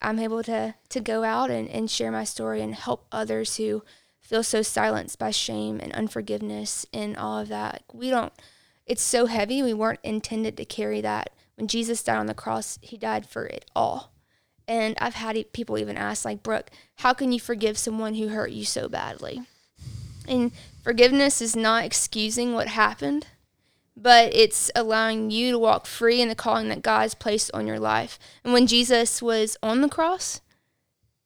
I'm able to, to go out and, and share my story and help others who feel so silenced by shame and unforgiveness and all of that. We don't, it's so heavy. We weren't intended to carry that. When Jesus died on the cross, he died for it all. And I've had people even ask, like, Brooke, how can you forgive someone who hurt you so badly? And forgiveness is not excusing what happened, but it's allowing you to walk free in the calling that God's placed on your life. And when Jesus was on the cross,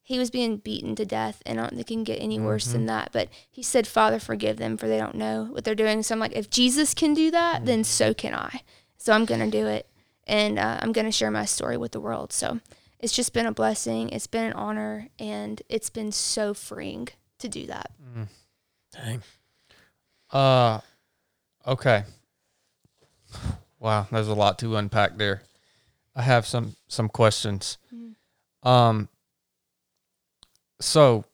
he was being beaten to death, and I don't think it can get any worse than that. But he said, Father, forgive them, for they don't know what they're doing. So I'm like, if Jesus can do that, then so can I. So I'm going to do it, and uh, I'm going to share my story with the world. So it's just been a blessing. It's been an honor, and it's been so freeing to do that. Dang. Uh, okay. Wow, there's a lot to unpack there. I have some some questions. Um. So,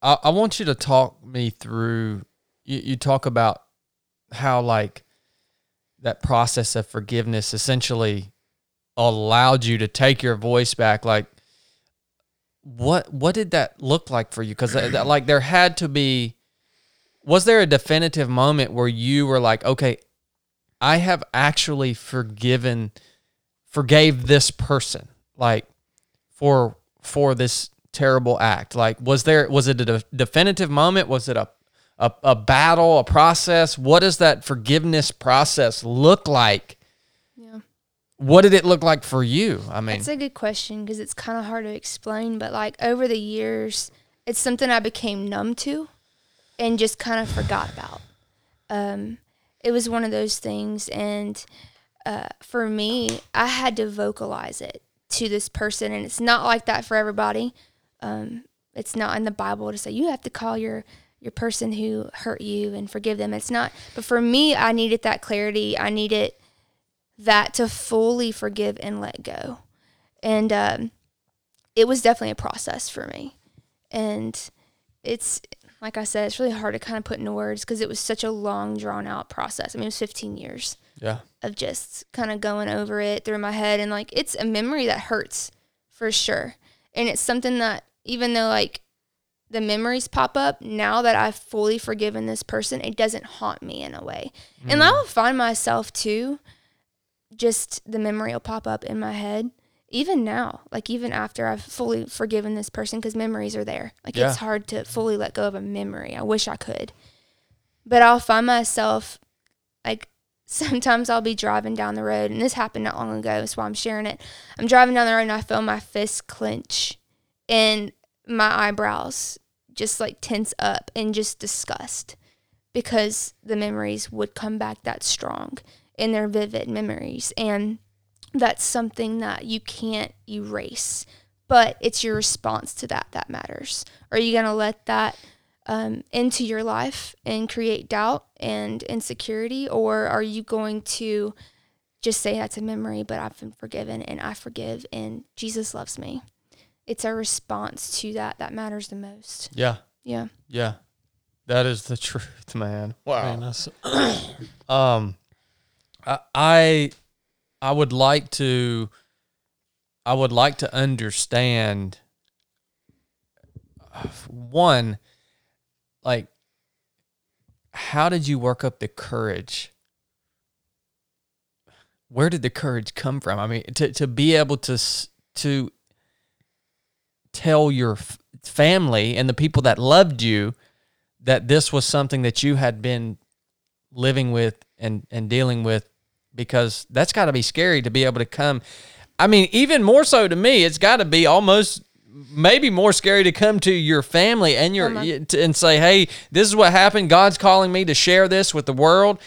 I I want you to talk me through. You you talk about how like that process of forgiveness essentially allowed you to take your voice back. Like, what what did that look like for you? Because uh, like there had to be was there a definitive moment where you were like, okay, I have actually forgiven, forgave this person, like for for this terrible act? Like, was there was it a de- definitive moment? Was it a, a a battle, a process? What does that forgiveness process look like? What did it look like for you? I mean, That's a good question because it's kind of hard to explain, but like over the years, it's something I became numb to and just kind of forgot about. Um, it was one of those things, and uh, for me, I had to vocalize it to this person, and it's not like that for everybody. Um, it's not in the Bible to say you have to call your your person who hurt you and forgive them. It's not, but for me, I needed that clarity. I needed that to fully forgive and let go. And um, it was definitely a process for me. And it's, like I said, it's really hard to kind of put into words because it was such a long, drawn out process. I mean, it was 15 years yeah, of just kind of going over it through my head. And like, it's a memory that hurts for sure. And it's something that, even though like the memories pop up, now that I've fully forgiven this person, it doesn't haunt me in a way. And I will find myself too, just the memory will pop up in my head. Even now, like even after I've fully forgiven this person, because memories are there. Like Yeah. it's hard to fully let go of a memory. I wish I could. But I'll find myself like sometimes I'll be driving down the road, and this happened not long ago, that's why I'm sharing it. I'm driving down the road and I feel my fist clench and my eyebrows just like tense up in just disgust because the memories would come back that strong and they're vivid memories. And that's something that you can't erase, but it's your response to that that matters. Are you going to let that um, into your life and create doubt and insecurity, or are you going to just say that's a memory, but I've been forgiven and I forgive and Jesus loves me? It's our response to that that matters the most. yeah, Yeah. yeah. That is the truth, man. Wow. Man, that's Um, I, I would like to I would like to understand one like how did you work up the courage? Where did the courage come from? I mean to, to be able to to tell your family and the people that loved you that this was something that you had been living with and and dealing with because that's got to be scary to be able to come I mean even more so to me it's got to be almost maybe more scary to come to your family and your my- and say, "Hey, this is what happened. God's calling me to share this with the world."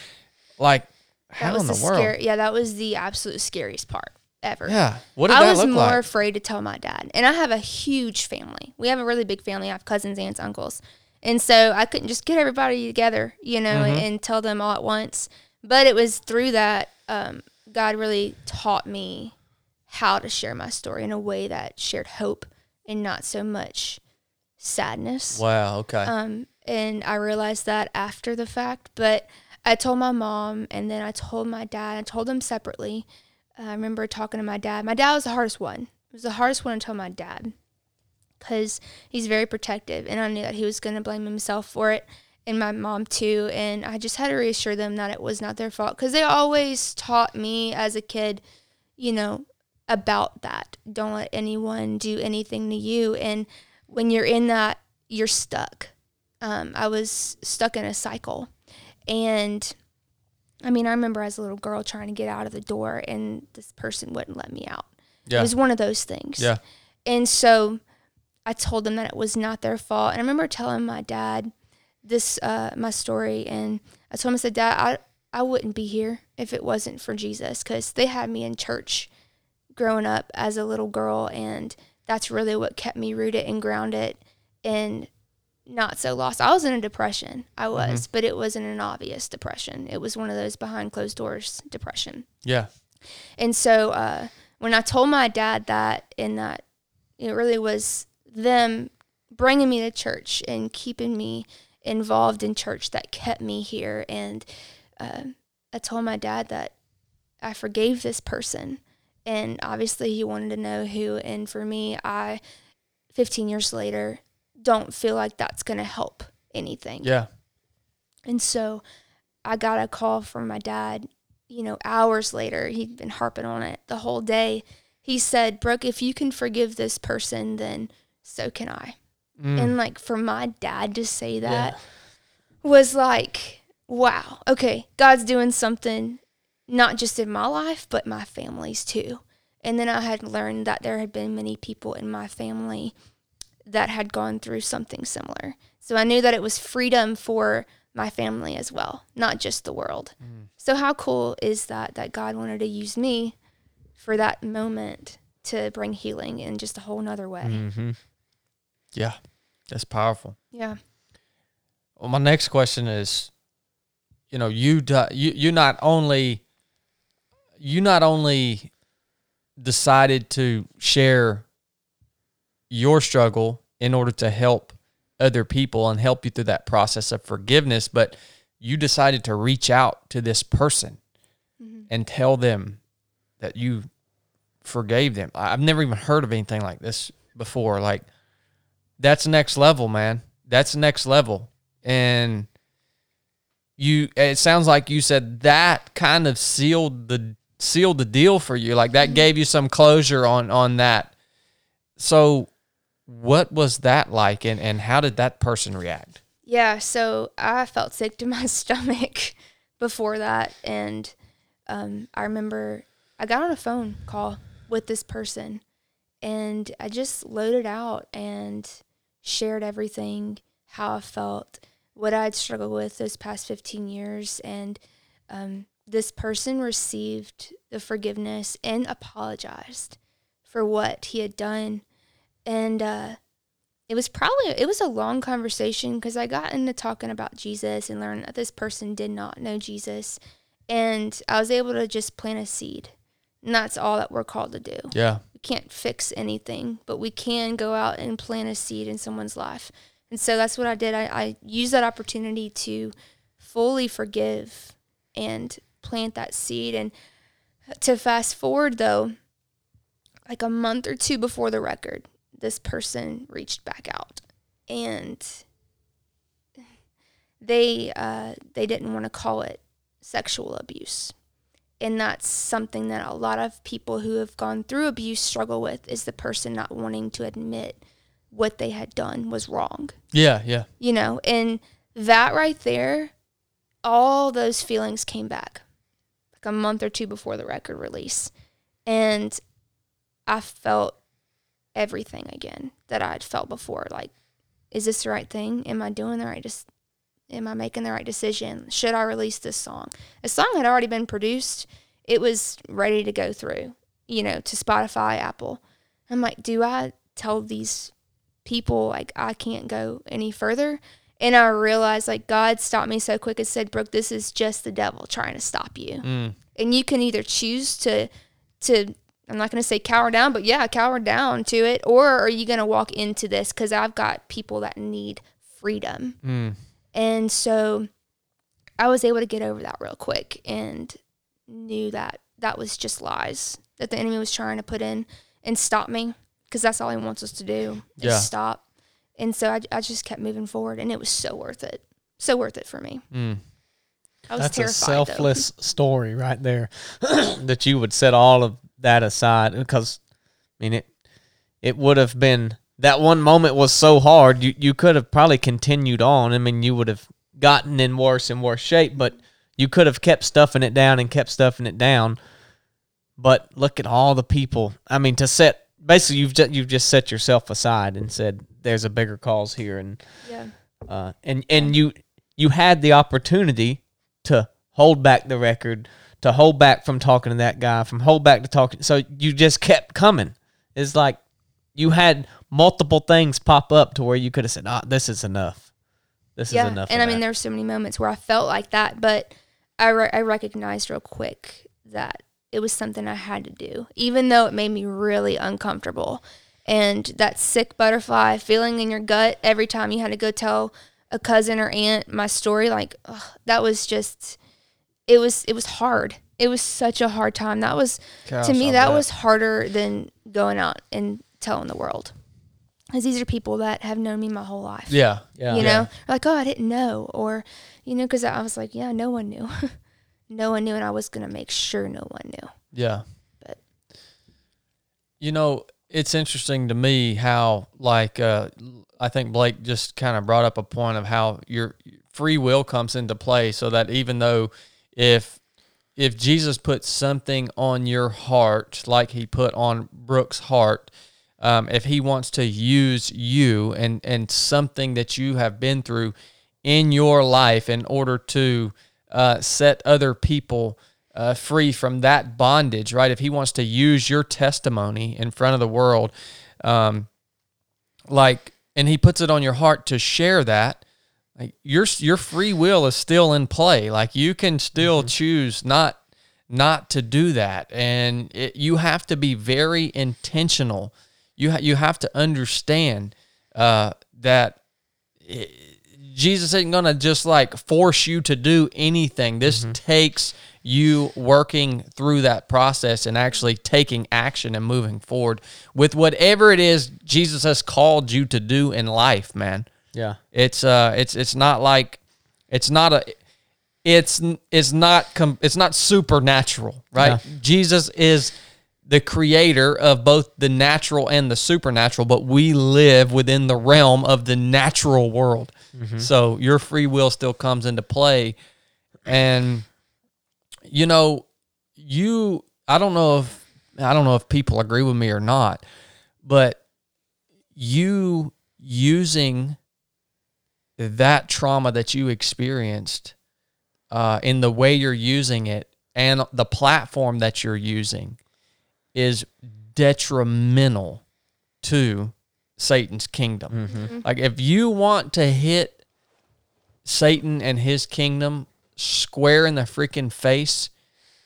Like, That how was in the, the world? scary. Yeah, that was the absolute scariest part ever. Yeah. What did I was more like? afraid to tell my dad. And I have a huge family. We have a really big family. I have cousins, aunts, uncles. And so I couldn't just get everybody together, you know, Mm-hmm. and, tell them all at once. But it was through that um, God really taught me how to share my story in a way that shared hope and not so much sadness. Wow. Okay. Um, and I realized that after the fact, but I told my mom and then I told my dad. I told them separately. I remember talking to my dad. My dad was the hardest one. It was the hardest one to tell my dad because he's very protective, and I knew that he was going to blame himself for it, and my mom too. And I just had to reassure them that it was not their fault because they always taught me as a kid, you know, about that. Don't let anyone do anything to you. And when you're in that, you're stuck. Um, I was stuck in a cycle. And I mean, I remember as a little girl trying to get out of the door, and this person wouldn't let me out. yeah. It was one of those things. Yeah. And so I told them that it was not their fault. And I remember telling my dad this, uh, my story. And I told him, I said, Dad, I, I wouldn't be here if it wasn't for Jesus because they had me in church growing up as a little girl. And that's really what kept me rooted and grounded and not so lost. I was in a depression. I was, but it wasn't an obvious depression. It was one of those behind closed doors depression. yeah. And so uh, when I told my dad that, and that it really was them bringing me to church and keeping me involved in church that kept me here. And uh, I told my dad that I forgave this person. And obviously, he wanted to know who. And for me, I, 15 years later, don't feel like that's going to help anything. Yeah. And so I got a call from my dad, you know, hours later. He'd been harping on it the whole day. He said, Brooke, if you can forgive this person, then so can I. Mm. And like for my dad to say that Yeah. was like, wow, okay, God's doing something not just in my life, but my family's too. And then I had learned that there had been many people in my family that had gone through something similar. So I knew that it was freedom for my family as well, not just the world. So how cool is that that God wanted to use me for that moment to bring healing in just a whole nother way. Mm-hmm. Yeah. That's powerful. Yeah. Well, my next question is, you know, you di- you you not only you not only decided to share your struggle in order to help other people and help you through that process of forgiveness, but you decided to reach out to this person mm-hmm. and tell them that you forgave them. I've never even heard of anything like this before. Like that's next level, man. That's next level. And you it sounds like you said that kind of sealed the sealed the deal for you. Like that gave you some closure on on that. So what was that like and, and how did that person react? Yeah, so I felt sick to my stomach before that, and um, I remember I got on a phone call with this person, and I just loaded out and shared everything, how I felt, what I'd struggled with those past 15 years, and um, this person received the forgiveness and apologized for what he had done, and uh, it was probably it was a long conversation because I got into talking about Jesus and learned that this person did not know Jesus, and I was able to just plant a seed, and that's all that we're called to do. Yeah. Can't fix anything, but we can go out and plant a seed in someone's life, and so that's what I did. I, I used that opportunity to fully forgive and plant that seed, and to fast forward though, like a month or two before the record, this person reached back out. And they uh, they didn't want to call it sexual abuse and that's something that a lot of people who have gone through abuse struggle with is the person not wanting to admit what they had done was wrong Yeah, yeah. you know and that right there all those feelings came back like a month or two before the record release and i felt everything again that I'd felt before. Like, is this the right thing? Am I doing the right? Just am I making the right decision? Should I release this song? The song had already been produced. It was ready to go through, you know, to Spotify, Apple. I'm like, do I tell these people like I can't go any further? And I realized like God stopped me so quick and said, Brooke, this is just the devil trying to stop you. Mm. And you can either choose to to I'm not going to say cower down, but yeah, cower down to it, or are you going to walk into this because I've got people that need freedom. Mm. And so I was able to get over that real quick and knew that that was just lies that the enemy was trying to put in and stop me because that's all he wants us to do is Yeah. stop. And so I, I just kept moving forward and it was so worth it. So worth it for me. Mm. I was That's a though. selfless story right there. that you would set all of that aside because, I mean it. It would have been that one moment was so hard. You you could have probably continued on. I mean, you would have gotten in worse and worse shape, but you could have kept stuffing it down and kept stuffing it down. But look at all the people. I mean, to set basically you've just, you've just set yourself aside and said there's a bigger cause here and Yeah. uh, and and you you had the opportunity to hold back the record, to hold back from talking to that guy, from hold back to talking. So you just kept coming. It's like you had multiple things pop up to where you could have said, "Ah, this is enough. This yeah. is enough." And I mean, that." there were so many moments where I felt like that, but I, re- I recognized real quick that it was something I had to do, even though it made me really uncomfortable. And that sick butterfly feeling in your gut every time you had to go tell a cousin or aunt my story, like ugh, that was just, it was it was hard. It was such a hard time. That was Gosh, to me I that bet. was harder than going out and telling the world, because these are people that have known me my whole life. Yeah. yeah, you know? Like oh i didn't know or you know because i was like yeah no one knew. No one knew and i was gonna make sure no one knew. Yeah. But- you know, it's interesting to me how like uh I think Blake just kind of brought up a point of how your free will comes into play so that even though if if Jesus put something on your heart like he put on Brooke's heart um, if he wants to use you and and something that you have been through in your life in order to uh, set other people uh, free from that bondage, right? If he wants to use your testimony in front of the world, um, like, and he puts it on your heart to share that, like your your free will is still in play. Like you can still choose not not to do that, and it, you have to be very intentional. You ha- you have to understand uh, that Jesus isn't going to just like force you to do anything. This takes you working through that process and actually taking action and moving forward with whatever it is Jesus has called you to do in life, man. yeah, It's uh it's it's not like it's not a it's it's not com- it's not supernatural, right? Yeah. Jesus is the creator of both the natural and the supernatural, but we live within the realm of the natural world. So your free will still comes into play and you know, you I don't know if I don't know if people agree with me or not, but you using that trauma that you experienced uh, in the way you're using it and the platform that you're using is detrimental to Satan's kingdom. Mm-hmm. Mm-hmm. Like if you want to hit Satan and his kingdom square in the freaking face,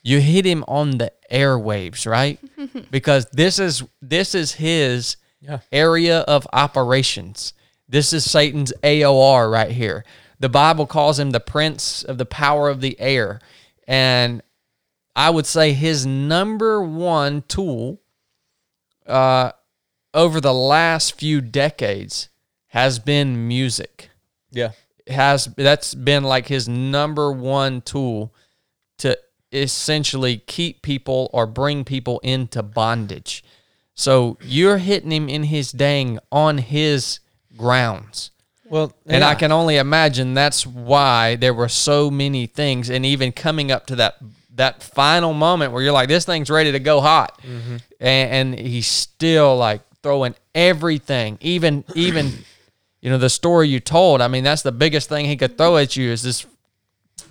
you hit him on the airwaves, right? because this is this is his Yeah. area of operations. This is Satan's AOR right here. The Bible calls him the prince of the power of the air. And I would say his number one tool uh, over the last few decades has been music yeah, has that's been like his number one tool to essentially keep people or bring people into bondage. So you're hitting him in his dang on his grounds. Well, And I can only imagine that's why there were so many things and even coming up to that that final moment where you're like this thing's ready to go hot. Mm-hmm. And, and he's still like throwing everything, even even you know the story you told. I mean, that's the biggest thing he could throw at you is this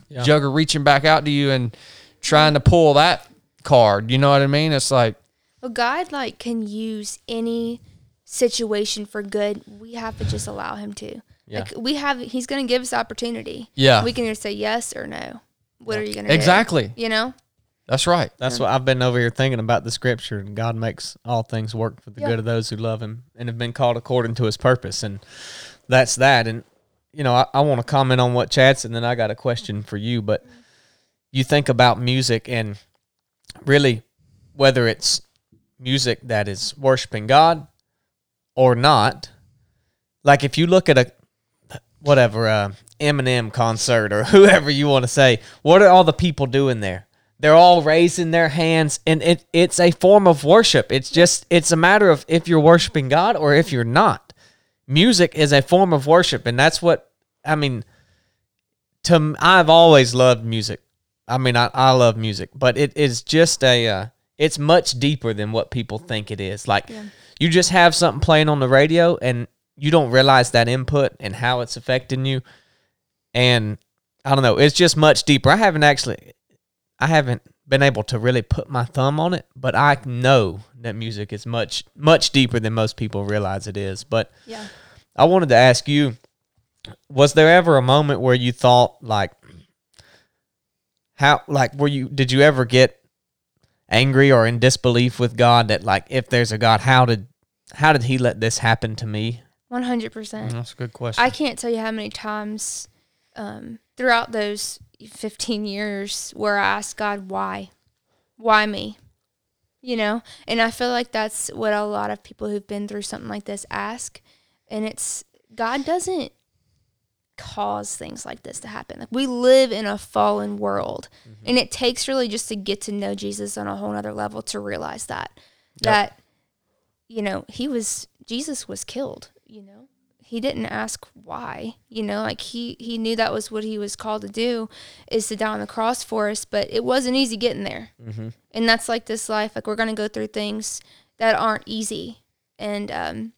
Yeah. jugger reaching back out to you and trying to pull that card. You know what I mean? It's like Well, God like can use any situation for good. We have to just allow Him to. Yeah. Like we have, He's going to give us opportunity. Yeah. We can either say yes or no. What are you going to Exactly. do? You know. that's right. That's what I've been over here thinking about the scripture. And God makes all things work for the Yeah. good of those who love Him and have been called according to His purpose. And that's that. And you know, I, I want to comment on what Chad said, and then I got a question for you. But you think about music and really whether it's music that is worshiping God or not. Like if you look at a whatever uh, Eminem concert or whoever you want to say, what are all the people doing there? They're all raising their hands, and it it's a form of worship. It's just it's a matter of if you're worshiping God or if you're not. Music is a form of worship, and that's what I mean. To I've always loved music. I mean, I, I love music, but it is just a uh, it's much deeper than what people think it is. Like you just have something playing on the radio, and you don't realize that input and how it's affecting you. And I don't know, it's just much deeper. I haven't actually, I haven't been able to really put my thumb on it, but I know that music is much much deeper than most people realize it is. But Yeah. I wanted to ask you was there ever a moment where you thought like how like were you did you ever get angry or in disbelief with God that like if there's a God how did how did he let this happen to me? One hundred percent. That's a good question. I can't tell you how many times um, throughout those 15 years where I asked God, why? Why me? You know? And I feel like that's what a lot of people who've been through something like this ask. And it's God doesn't cause things like this to happen. Like we live in a fallen world. And it takes really just to get to know Jesus on a whole other level to realize that. That you know, he was Jesus was killed, you know. He didn't ask why, you know, like he he knew that was what he was called to do is to die on the cross for us, but it wasn't easy getting there. And that's like this life, like we're going to go through things that aren't easy. And um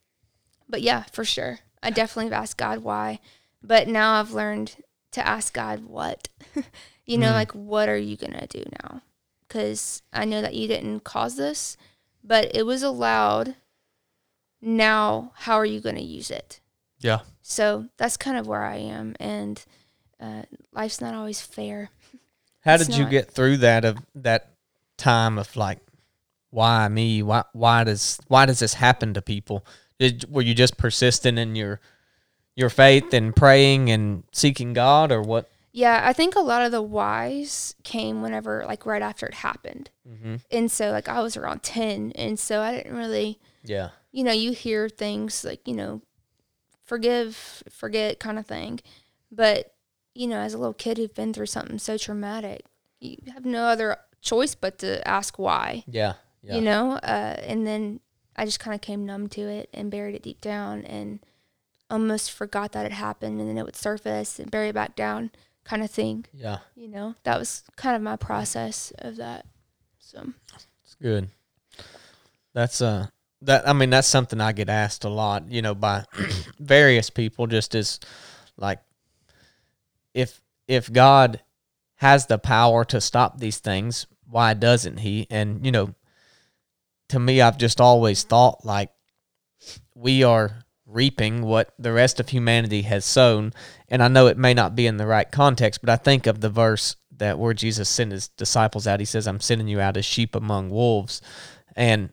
but yeah, for sure. I definitely have asked God why, but now I've learned to ask God what. you know, like what are you going to do now? Cuz I know that you didn't cause this, but it was allowed. Now, how are you going to use it? yeah. So that's kind of where I am, and uh, life's not always fair. How It's did you not. get through that of that time of like why me? Why why does why does this happen to people? Did were you just persistent in your your faith and praying and seeking God or what? Yeah, I think a lot of the whys came whenever, like, right after it happened. Mm-hmm. And so, like, I was around 10, and so I didn't really, Yeah. You know, you hear things like, you know, forgive, forget kind of thing. But, you know, as a little kid who's been through something so traumatic, you have no other choice but to ask why. Yeah. Yeah. you know uh, and then i just kind of came numb to it and buried it deep down and almost forgot that it happened and then it would surface and bury it back down kind of thing yeah. you know that was kind of my process of that so It's good. That's uh that I mean that's something I get asked a lot, you know, by various people just as like if if God has the power to stop these things, why doesn't he? And you know, to me I've just always thought like we are reaping what the rest of humanity has sown. And I know it may not be in the right context, but I think of the verse that where Jesus sent his disciples out. He says, I'm sending you out as sheep among wolves. And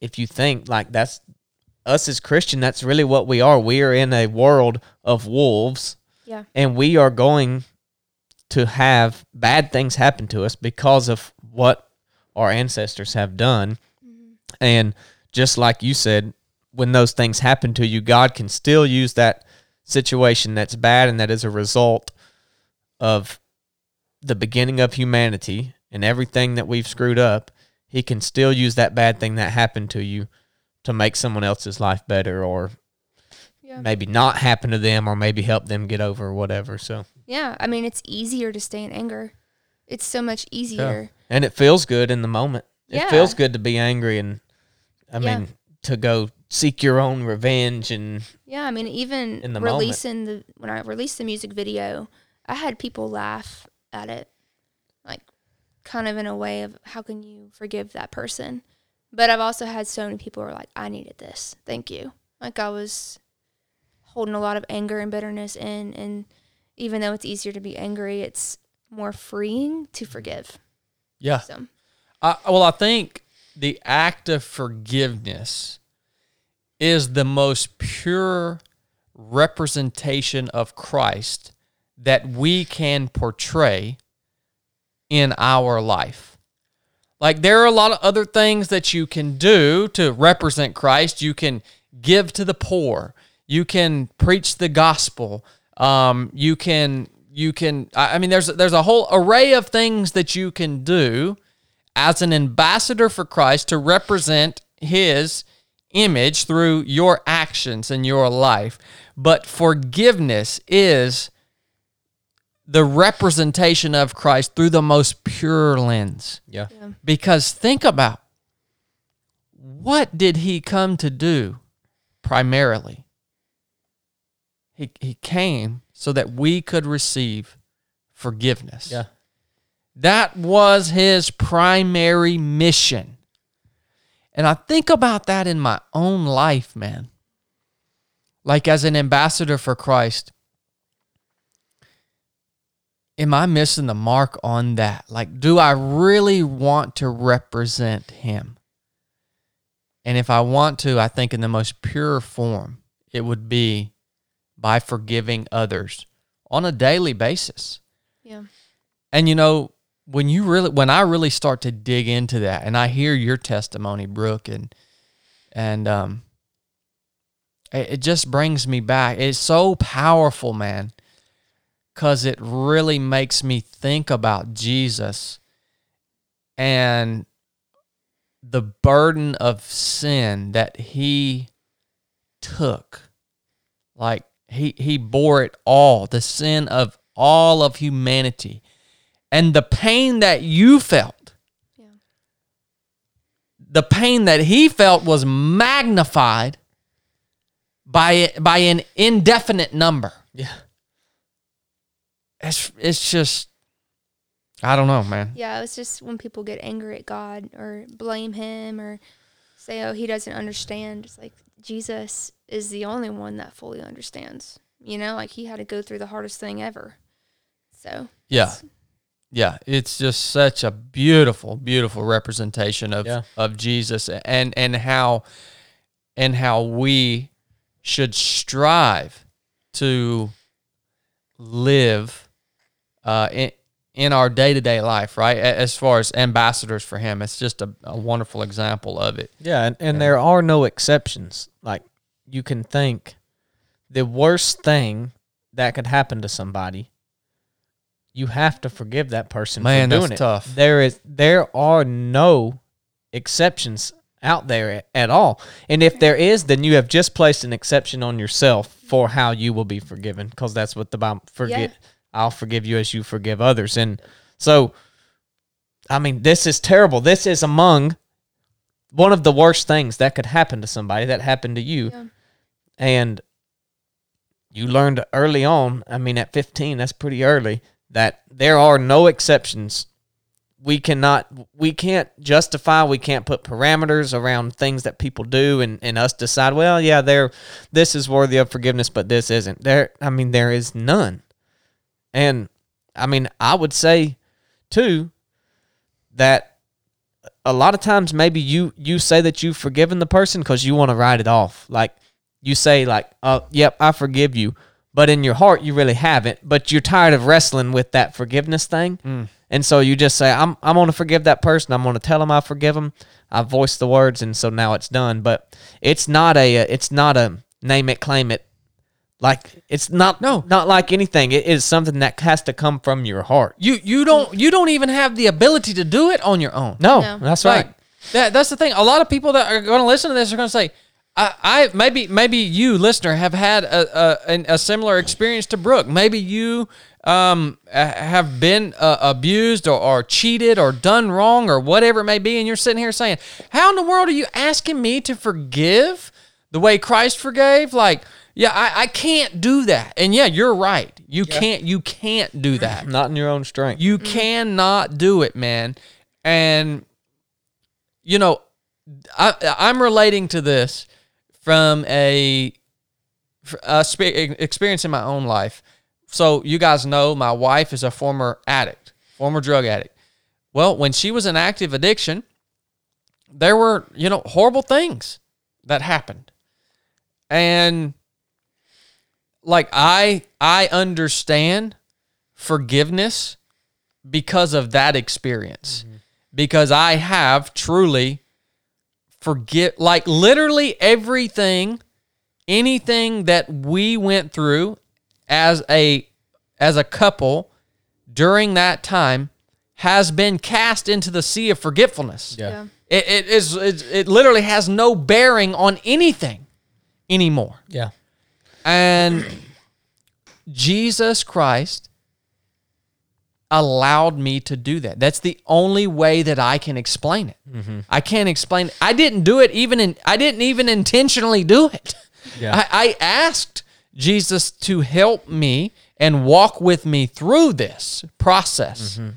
if you think like that's us as Christian, that's really what we are. We are in a world of wolves yeah and we are going to have bad things happen to us because of what our ancestors have done. Mm-hmm. And just like you said, when those things happen to you, God can still use that situation that's bad and that is a result of the beginning of humanity and everything that we've screwed up. He can still use that bad thing that happened to you to make someone else's life better or yeah maybe not happen to them or maybe help them get over or whatever. So, yeah i mean it's easier to stay in anger it's so much easier and it feels good in the moment. It feels good to be angry and I Yeah. mean to go seek your own revenge and Yeah, I mean, even In the moment. releasing the when I released the music video, I had people laugh at it, kind of in a way of how can you forgive that person? But I've also had so many people who are like, I needed this, thank you. Like I was holding a lot of anger and bitterness in, and even though it's easier to be angry, it's more freeing to forgive. Yeah. So I, well, I think the act of forgiveness is the most pure representation of Christ that we can portray in our life. Like there are a lot of other things that you can do to represent Christ. You can give to the poor. You can preach the gospel. Um, you can you can. I mean, there's there's a whole array of things that you can do as an ambassador for Christ to represent His image through your actions in your life. But forgiveness is the representation of Christ through the most pure lens. yeah. Because think about what did he come to do primarily? He, he came so that we could receive forgiveness. Yeah. That was his primary mission. And I think about that in my own life, man. Like as an ambassador for Christ, am I missing the mark on that? Like, do I really want to represent him? And if I want to, I think in the most pure form, it would be by forgiving others on a daily basis. yeah, And you know, when you really when I really start to dig into that and I hear your testimony, Brooke, and and um it, it just brings me back. It's so powerful, man. Cause it really makes me think about Jesus and the burden of sin that he took. Like he he bore it all, the sin of all of humanity. And the pain that you felt, Yeah. the pain that he felt was magnified by by an indefinite number. Yeah. It's it's just I don't know, man. yeah. It's just when people get angry at God or blame Him or say, "Oh, He doesn't understand." It's like Jesus is the only one that fully understands. You know, like He had to go through the hardest thing ever. So Yeah. Yeah, it's just such a beautiful, beautiful representation of Yeah. of Jesus and and how and how we should strive to live uh, in in our day to day life, right? As far as ambassadors for Him, it's just a, a wonderful example of it. Yeah, and, and there are no exceptions. Like you can think the worst thing that could happen to somebody, you have to forgive that person Man, for that's doing it. tough. There is there are no exceptions out there at, at all. And if there is, then you have just placed an exception on yourself for how you will be forgiven because that's what the Bible forget Yeah. I'll forgive you as you forgive others. And so I mean, this is terrible. This is among one of the worst things that could happen to somebody that happened to you. Yeah. And you learned early on, I mean, at 15, that's pretty early, that there are no exceptions. We cannot, we can't justify, we can't put parameters around things that people do and, and us decide, well, yeah, there, this is worthy of forgiveness, but this isn't. There, I mean, there is none. And I mean, I would say too that a lot of times maybe you you say that you've forgiven the person because you want to write it off. Like you say like, "Oh, yep, I forgive you," but in your heart you really haven't. But you're tired of wrestling with that forgiveness thing, mm. and so you just say, "I'm I'm going to forgive that person. I'm going to tell them I forgive them. I voiced the words, and so now it's done." But it's not a it's not a name it claim it. Like it's not No. not like anything. It is something that has to come from your heart. You you don't you don't even have the ability to do it on your own. No, No. that's Like, right. that that's the thing. A lot of people that are going to listen to this are going to say, I, I maybe maybe you listener have had a a, an- a similar experience to Brooke. Maybe you um a- have been uh, abused or, or cheated or done wrong or whatever it may be, and you're sitting here saying, "How in the world are you asking me to forgive?" the way Christ forgave, like, yeah, I, I can't do that. And yeah, you're right. You can't you can't do that. Not in your own strength. You cannot do it, man. And you know, I, I'm relating to this from a, a spe- experience in my own life. So you guys know my wife is a former addict, former drug addict. Well, when she was in active addiction, there were you know horrible things that happened, and like I I understand forgiveness because of that experience. Mm-hmm. Because I have truly forget like literally everything anything that we went through as a as a couple during that time has been cast into the sea of forgetfulness. Yeah. It, it is it, it literally has no bearing on anything anymore. Yeah. And Jesus Christ allowed me to do that. That's the only way that I can explain it. Mm-hmm. I can't explain. I didn't do it even in. I didn't even intentionally do it. Yeah. I, I asked Jesus to help me and walk with me through this process. Mm-hmm.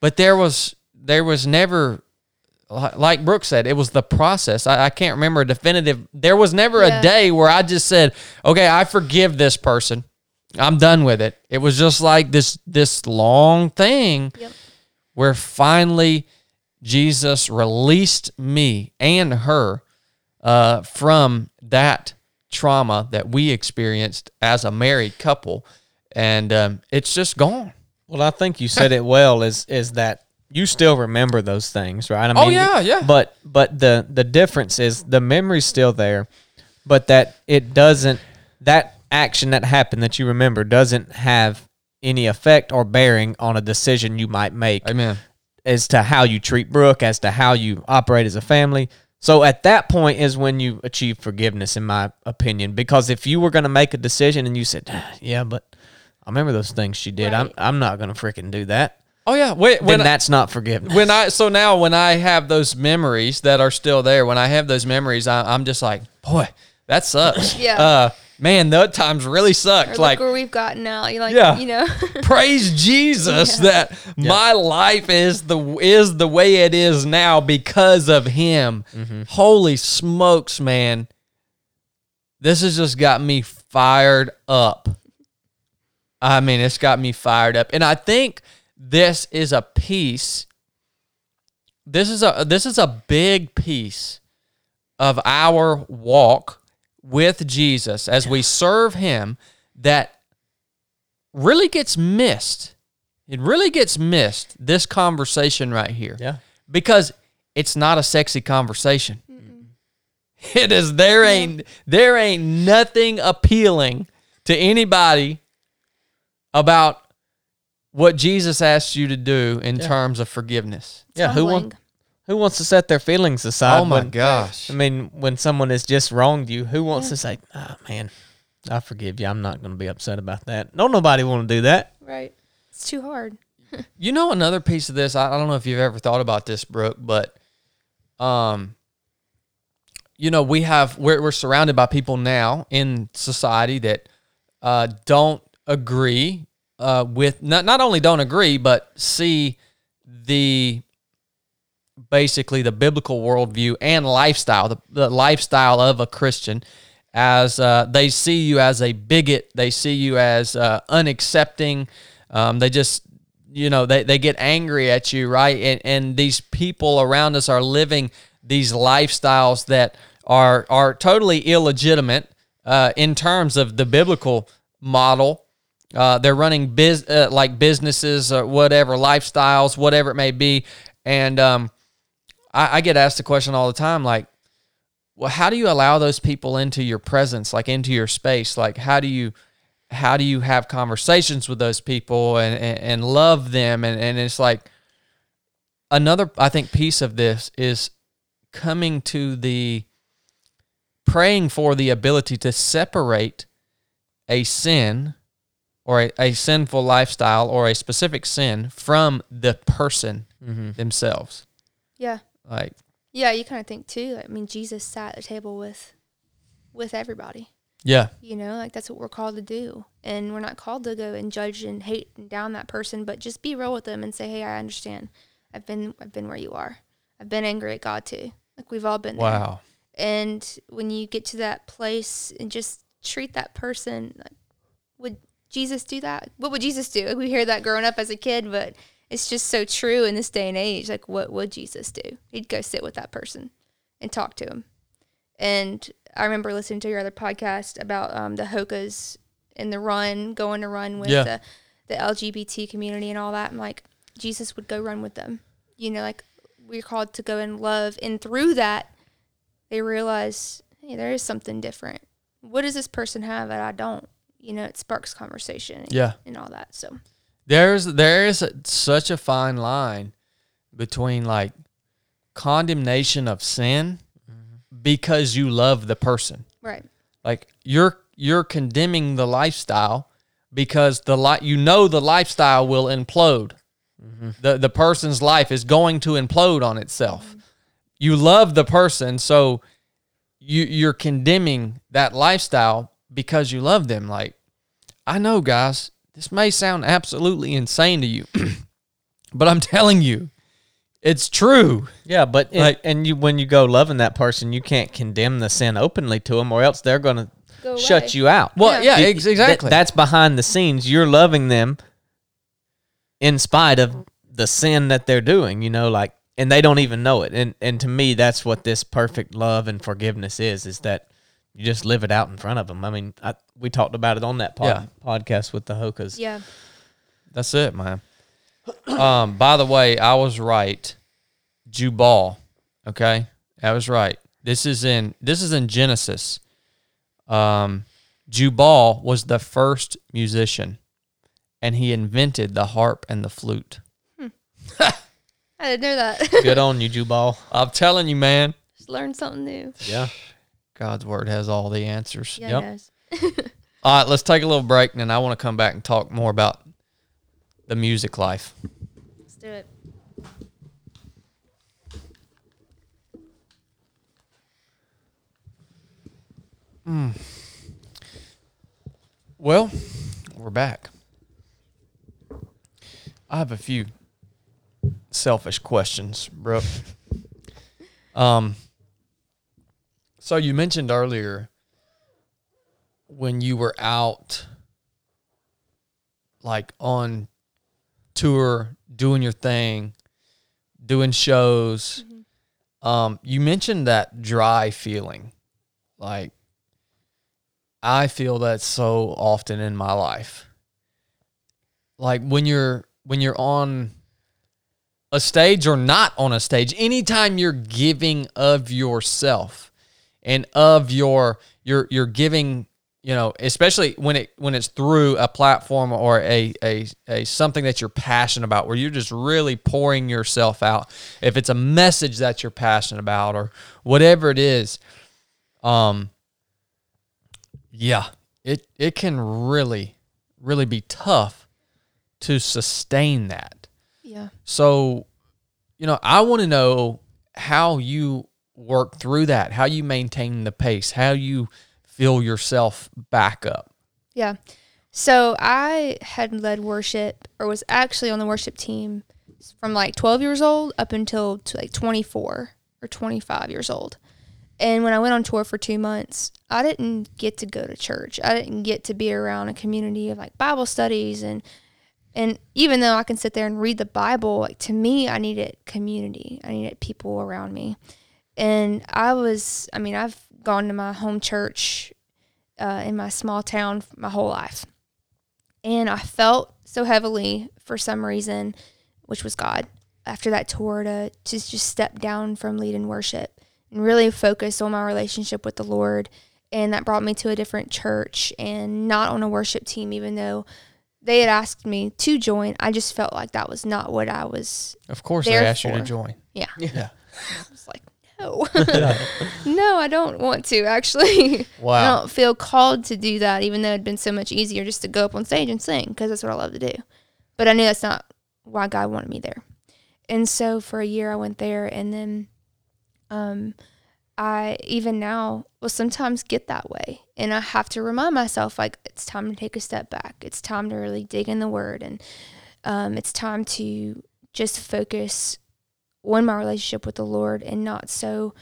But there was there was never like Brooke said, it was the process. I, I can't remember a definitive. There was never Yeah. a day where I just said, "Okay, I forgive this person. I'm done with it." It was just like this this long thing Yep. where finally Jesus released me and her uh, from that trauma that we experienced as a married couple, and um, it's just gone. Well, I think you said it well. Is is that you still remember those things, right? I Oh, yeah, yeah. But but the the difference is the memory's still there, but that it doesn't that action that happened that you remember doesn't have any effect or bearing on a decision you might make Amen. as to how you treat Brooke, as to how you operate as a family. So at that point is when you achieve forgiveness, in my opinion. Because if you were going to make a decision and you said, ah, "Yeah, but I remember those things she did. I'm I'm not going to freaking do that," Oh yeah. Wait, then when I, that's not forgiveness. when I so now when I have those memories that are still there, when I have those memories, I, I'm just like, boy, that sucks. Yeah. Uh, man, those times really Or sucked. look Like, where we've gotten now. You're like, Yeah. you know, praise Jesus that my life is the is the way it is now because of Him. Holy smokes, man! This has just got me fired up. I mean, it's got me fired up, and I think this is a piece. This is a this is a big piece of our walk with Jesus as we serve Him that really gets missed. It really gets missed, this conversation right here. Yeah. Because it's not a sexy conversation. It is there ain't there ain't nothing appealing to anybody about what Jesus asked you to do in terms of forgiveness. yeah, who wants who wants to set their feelings aside? oh my when- gosh. I mean, when someone has just wronged you, who wants to say, "Oh man, I forgive you. I'm not going to be upset about that." Don't nobody want to do that. right? It's too hard. You know another piece of this, I, I don't know if you've ever thought about this, Brooke, but um you know, we have we're we're surrounded by people now in society that uh don't agree uh with not not only don't agree, but see the basically the biblical worldview and lifestyle, the, the lifestyle of a Christian, as uh, they see you as a bigot, they see you as uh, unaccepting. Um, they just, you know, they, they get angry at you, right? And, and these people around us are living these lifestyles that are are totally illegitimate uh, in terms of the biblical model. Uh, they're running biz uh, like businesses or whatever, lifestyles, whatever it may be, and um, I, I get asked the question all the time, like, well, how do you allow those people into your presence, like into your space? Like, how do you how do you have conversations with those people and and, and love them? And and it's like another, I think, piece of this is coming to the praying for the ability to separate a sin or a, a sinful lifestyle or a specific sin from the person mm-hmm. themselves. Yeah. Like, Yeah, you kind of think too. I mean, Jesus sat at the table with with everybody. Yeah. You know, like that's what we're called to do. And we're not called to go and judge and hate and down that person, but just be real with them and say, Hey, I understand. I've been I've been where you are. I've been angry at God too. Like we've all been there. Wow. And when you get to that place and just treat that person like would Jesus do that? What would Jesus do? We hear that growing up as a kid, but it's just so true in this day and age. Like what would Jesus do? He'd go sit with that person and talk to him. And I remember listening to your other podcast about um, the Hokas and the run, going to run with Yeah. the, the LGBT community and all that. And like Jesus would go run with them. You know, like we're called to go and love. And through that, they realize, hey, there is something different. What does this person have that I don't? You know, it sparks conversation and, Yeah. and all that. So, There's there is a, such a fine line between like condemnation of sin mm-hmm. because you love the person. right. Like you're you're condemning the lifestyle because the li- you know the lifestyle will implode. Mm-hmm. The the person's life is going to implode on itself. Mm-hmm. You love the person, so you you're condemning that lifestyle because you love them. Like I know, guys, this may sound absolutely insane to you, but I'm telling you, it's true. Yeah, but and, Like- and you when you go loving that person, you can't condemn the sin openly to them, or else they're gonna Go shut away. you out. Well, yeah, Yeah. ex- Th- exactly. that's behind the scenes. You're loving them in spite of the sin that they're doing. You know, like, and they don't even know it. And and to me, that's what this perfect love and forgiveness is. Is that you just live it out in front of them. I mean, I, we talked about it on that pod, podcast with the Hokas. Yeah. That's it, man. um, by the way, I was right. Jubal. Okay. I was right. This is in this is in Genesis. Um Jubal was the first musician and he invented the harp and the flute. I didn't know that. Good on you, Jubal. I'm telling you, man, Just learn something new. Yeah. God's word has all the answers. Yeah, Yep. it does. All right, let's take a little break and then I want to come back and talk more about the music life. Let's do it. Well, we're back. I have a few selfish questions, Brooke. Um, so you mentioned earlier when you were out, like on tour, doing your thing, doing shows. Um, you mentioned that dry feeling, like I feel that so often in my life. Like when you're when you're on a stage or not on a stage, anytime you're giving of yourself and of your you're you're giving, you know, especially when it when it's through a platform or a a, a something that you're passionate about where you're just really pouring yourself out. If it's a message that you're passionate about or whatever it is, um yeah, it it can really really be tough to sustain that. Yeah. So, you know, I want to know how you work through that, how you maintain the pace, how you fill yourself back up. Yeah. So I had led worship or was actually on the worship team from like 12 years old up until like 24 or 25 years old. And when I went on tour for two months, I didn't get to go to church. I didn't get to be around a community of like Bible studies and and even though I can sit there and read the Bible, like to me, I needed community. I needed people around me. And I was, I mean, I've gone to my home church uh, in my small town my whole life. And I felt so heavily for some reason, which was God, after that tour to, to just step down from leading worship and really focus on my relationship with the Lord. And that brought me to a different church and not on a worship team, even though they had asked me to join. I just felt like that was not what I was. Of course, they asked you to join. Yeah. Yeah. I was like, no, no, I don't want to actually. I don't feel called to do that, even though it'd been so much easier just to go up on stage and sing because that's what I love to do. But I knew that's not why God wanted me there. And so for a year I went there, and then um, I even now will sometimes get that way. And I have to remind myself like it's time to take a step back. It's time to really dig in the word and um, it's time to just focus on my relationship with the Lord and not so,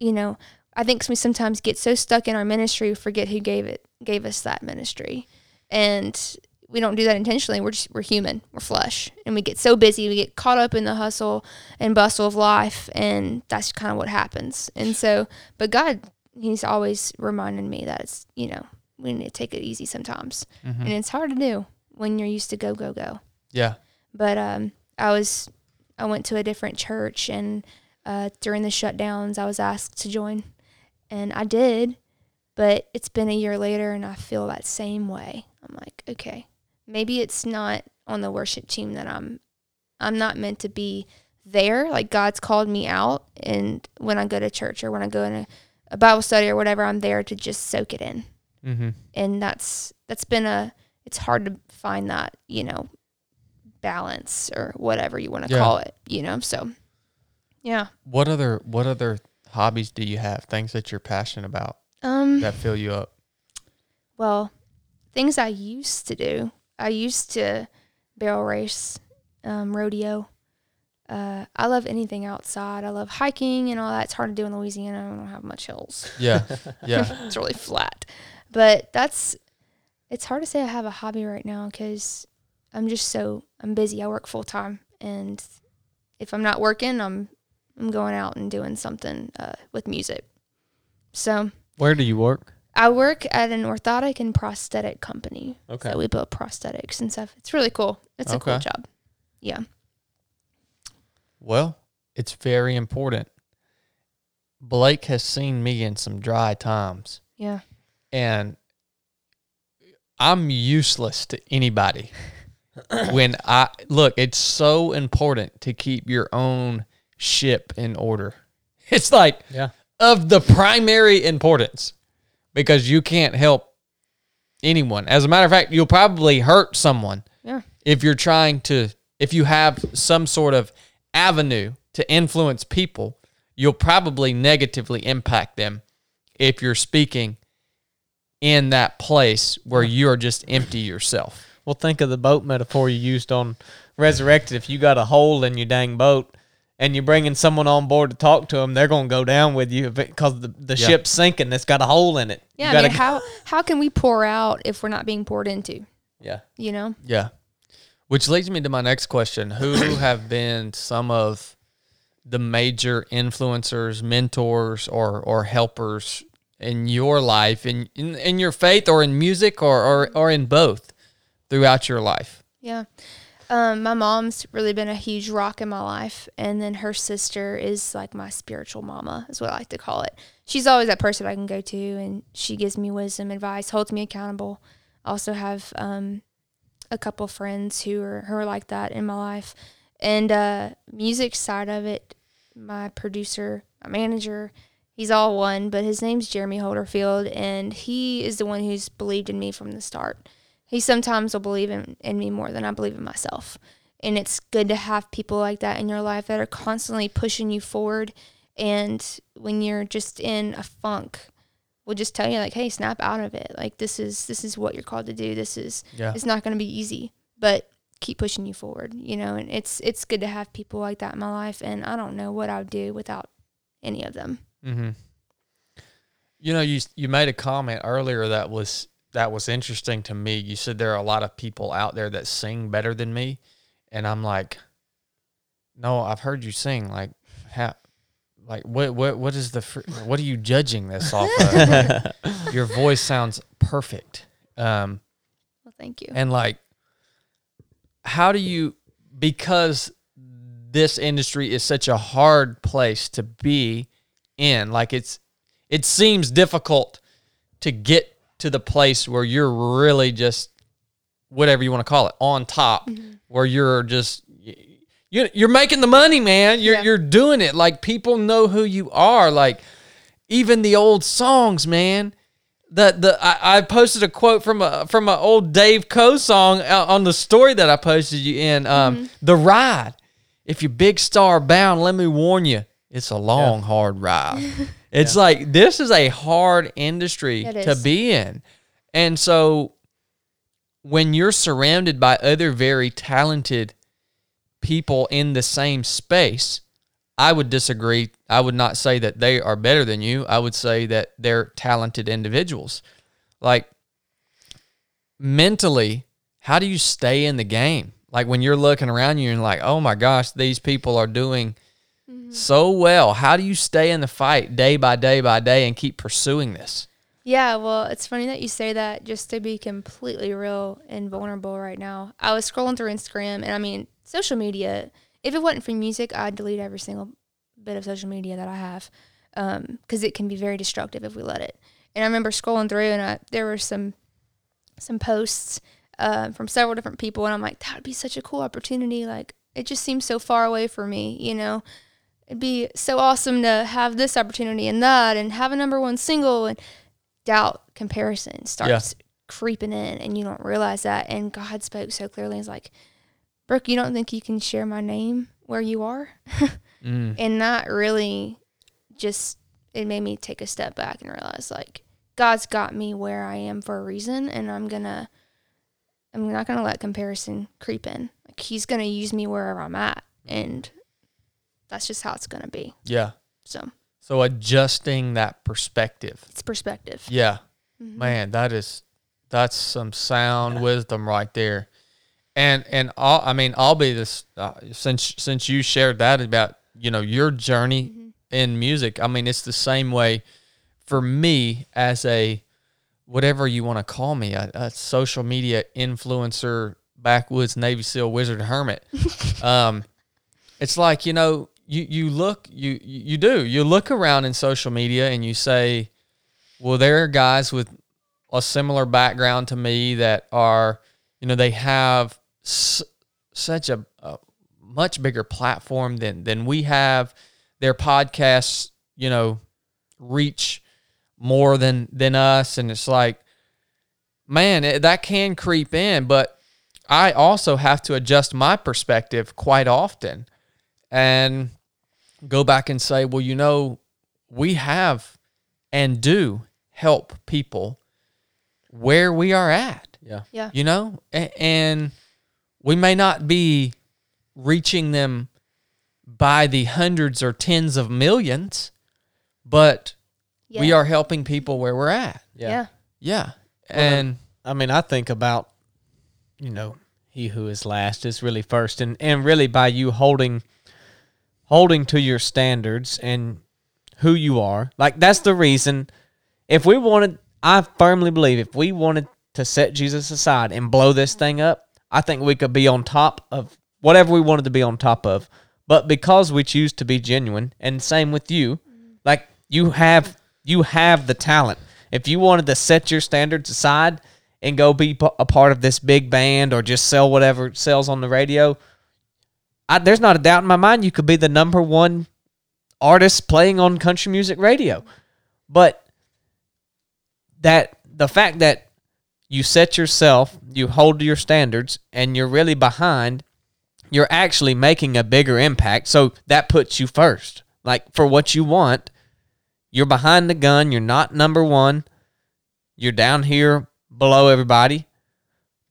you know, I think we sometimes get so stuck in our ministry we forget who gave it gave us that ministry. And we don't do that intentionally. We're just we're human. We're flesh, and we get so busy. We get caught up in the hustle and bustle of life, and that's kind of what happens. And so, but God, He's always reminding me that it's you know we need to take it easy sometimes, Mm-hmm. and it's hard to do when you're used to go go go. Yeah. But um, I was I went to a different church, and uh, during the shutdowns, I was asked to join, and I did. But it's been a year later, and I feel that same way. I'm like, okay, maybe it's not on the worship team that I'm. I'm not meant to be there. Like God's called me out, and when I go to church or when I go in a, a Bible study or whatever, I'm there to just soak it in Mm-hmm. and that's that's been a it's hard to find that you know balance or whatever you want to Yeah. call it you know so yeah What other What other hobbies do you have? Things that you're passionate about um that fill you up? well things i used to do i used to barrel race um, rodeo uh, i love anything outside i love hiking and all that it's hard to do in louisiana i don't have much hills Yeah. Yeah. it's really flat. But that's it's hard to say I have a hobby right now because I'm just so I'm busy. I work full time, and if I'm not working, I'm I'm going out and doing something uh, with music. So Where do you work? I work at an orthotic and prosthetic company. Okay. So we build prosthetics and stuff. It's really cool. It's a cool job. Yeah. Well, it's very important. Blake has seen me in some dry times, Yeah. and I'm useless to anybody. when I look, it's so important to keep your own ship in order. It's like Yeah. of the primary importance because you can't help anyone. As a matter of fact, you'll probably hurt someone Yeah. if you're trying to if you have some sort of avenue to influence people, you'll probably negatively impact them if you're speaking in that place where you're just empty yourself. Well, think of the boat metaphor you used on Resurrected. If you got a hole in your dang boat and you're bringing someone on board to talk to them, they're going to go down with you because the, the Yeah. ship's sinking. It's got a hole in it. You Yeah. I mean, go- how how can we pour out if we're not being poured into? yeah. You know. Yeah. Which leads me to my next question. Who have been some of the major influencers, mentors, or or helpers in your life, in in, in your faith or in music or, or or in both throughout your life? Yeah. Um, my mom's really been a huge rock in my life. And then her sister is like my spiritual mama, is what I like to call it. She's always that person I can go to, and she gives me wisdom, advice, holds me accountable. I also have um, a couple friends who are, who are like that in my life. And uh, music side of it, my producer, my manager, he's all one, but his name's Jeremy Holderfield, and he is the one who's believed in me from the start he sometimes will believe in, in me more than I believe in myself. And it's good to have people like that in your life that are constantly pushing you forward. And when you're just in a funk, will just tell you like, hey, snap out of it. Like this is this is what you're called to do. This is Yeah. it's not gonna be easy. But keep pushing you forward, you know, and it's it's good to have people like that in my life and I don't know what I would do without any of them. Mm-hmm. You know, you you made a comment earlier that was that was interesting to me. You said there are a lot of people out there that sing better than me, and I'm like, no, I've heard you sing. Like, how, like what what what is the fr- what are you judging this off of? Like, your voice sounds perfect. Um, Well, thank you. and like, how do you, because this industry is such a hard place to be in, like it's, it seems difficult to get to the place where you're really just, whatever you want to call it, on top, where you're just, you, you're making the money, man. You're, Yeah. you're doing it. Like people know who you are. Like even the old songs, man the the I, I posted a quote from a from an old Dave Coe song uh, on the story that I posted you in. Um, the ride. If you're big star bound, let me warn you, it's a long, hard ride. It's like this is a hard industry It to is. be in. And so when you're surrounded by other very talented people in the same space, I would disagree. I would not say that they are better than you. I would say that they're talented individuals. Like mentally, how do you stay in the game? Like when you're looking around you and like, oh my gosh, these people are doing so well. How do you stay in the fight day by day by day and keep pursuing this? Yeah, well, it's funny that you say that just to be completely real and vulnerable right now. I was scrolling through Instagram and I mean, social media, if it wasn't for music, I'd delete every single bit of social media that I have because it can be very destructive if we let it. And I remember scrolling through and I, there were some some posts uh, from several different people and I'm like, that would be such a cool opportunity. Like, it just seems so far away for me, you know? It'd be so awesome to have this opportunity and that and have a number one single and doubt comparison starts creeping in and you don't realize that. And god spoke so clearly. He's like brooke you don't think you can share my name where you are? Mm. and that really just it made me take a step back and realize like god's got me where i am for a reason and i'm gonna i'm not gonna let comparison creep in. Like he's gonna use me wherever i'm at. And that's just how it's gonna be Yeah. so So adjusting that perspective. it's perspective Yeah. Man, that is that's some sound wisdom right there. And and I'll, I mean, I'll be this uh, since since you shared that about you know your journey in music. I mean, it's the same way for me as a whatever you want to call me, a, a social media influencer, backwoods Navy SEAL wizard hermit. um, it's like you know you you look you you do. You look around in social media and you say well there are guys with a similar background to me that are you know they have s- such a, a much bigger platform than than we have. Their podcasts you know reach more than than us. And it's like man it, that can creep in but i also have to adjust my perspective quite often and go back and say, well, you know, we have and do help people where we are at, Yeah. yeah. You know, A- and we may not be reaching them by the hundreds or tens of millions, but we are helping people where we're at. yeah. Yeah. And I mean, I think about, you know, he who is last is really first, and and really by you holding, holding to your standards and who you are, like that's the reason. If we wanted, I firmly believe, if we wanted to set Jesus aside and blow this thing up, I think we could be on top of whatever we wanted to be on top of. But because we choose to be genuine, and same with you, like you have you have the talent. If you wanted to set your standards aside and go be a part of this big band or just sell whatever sells on the radio, I, there's not a doubt in my mind you could be the number one artist playing on country music radio. But that the fact that you set yourself, you hold to your standards, and you're really behind, you're actually making a bigger impact. So that puts you first. Like for what you want, you're behind the gun, you're not number one, you're down here below everybody,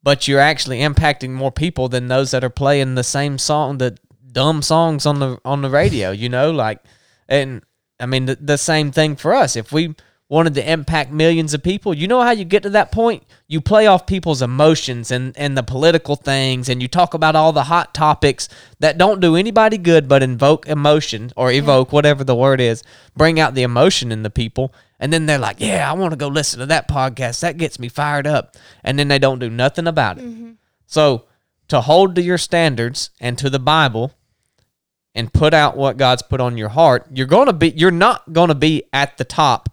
but you're actually impacting more people than those that are playing the same song, the dumb songs on the on the radio, you know, like and I mean the, the same thing for us. If we wanted to impact millions of people, you know how you get to that point? You play off people's emotions and and the political things and you talk about all the hot topics that don't do anybody good but invoke emotion or evoke whatever the word is, bring out the emotion in the people. And then they're like, "Yeah, I want to go listen to that podcast. That gets me fired up." And then they don't do nothing about it. Mm-hmm. So, to hold to your standards and to the Bible and put out what God's put on your heart, you're going to be you're not going to be at the top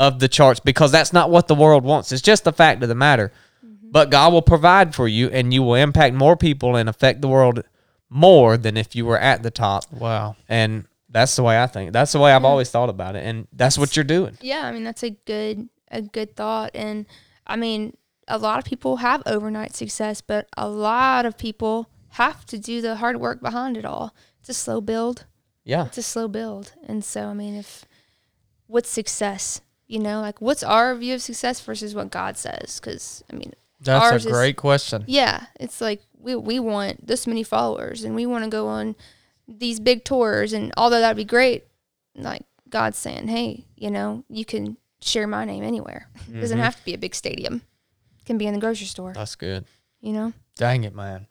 of the charts because that's not what the world wants. It's just the fact of the matter. Mm-hmm. But God will provide for you and you will impact more people and affect the world more than if you were at the top. wow. And that's the way I think. That's the way I've always thought about it and that's what you're doing. Yeah, I mean that's a good a good thought, and I mean a lot of people have overnight success, but a lot of people have to do the hard work behind it all. It's a slow build. Yeah. It's a slow build, and so I mean if what's success? You know, like what's our view of success versus what God says? Because I mean, That's Ours a is- great question. yeah, it's like we we want this many followers and we want to go on these big tours and although that'd be great, like God's saying, hey, you know, you can share my name anywhere. It doesn't have to be a big stadium. It can be in the grocery store. That's good. You know, Dang it, man.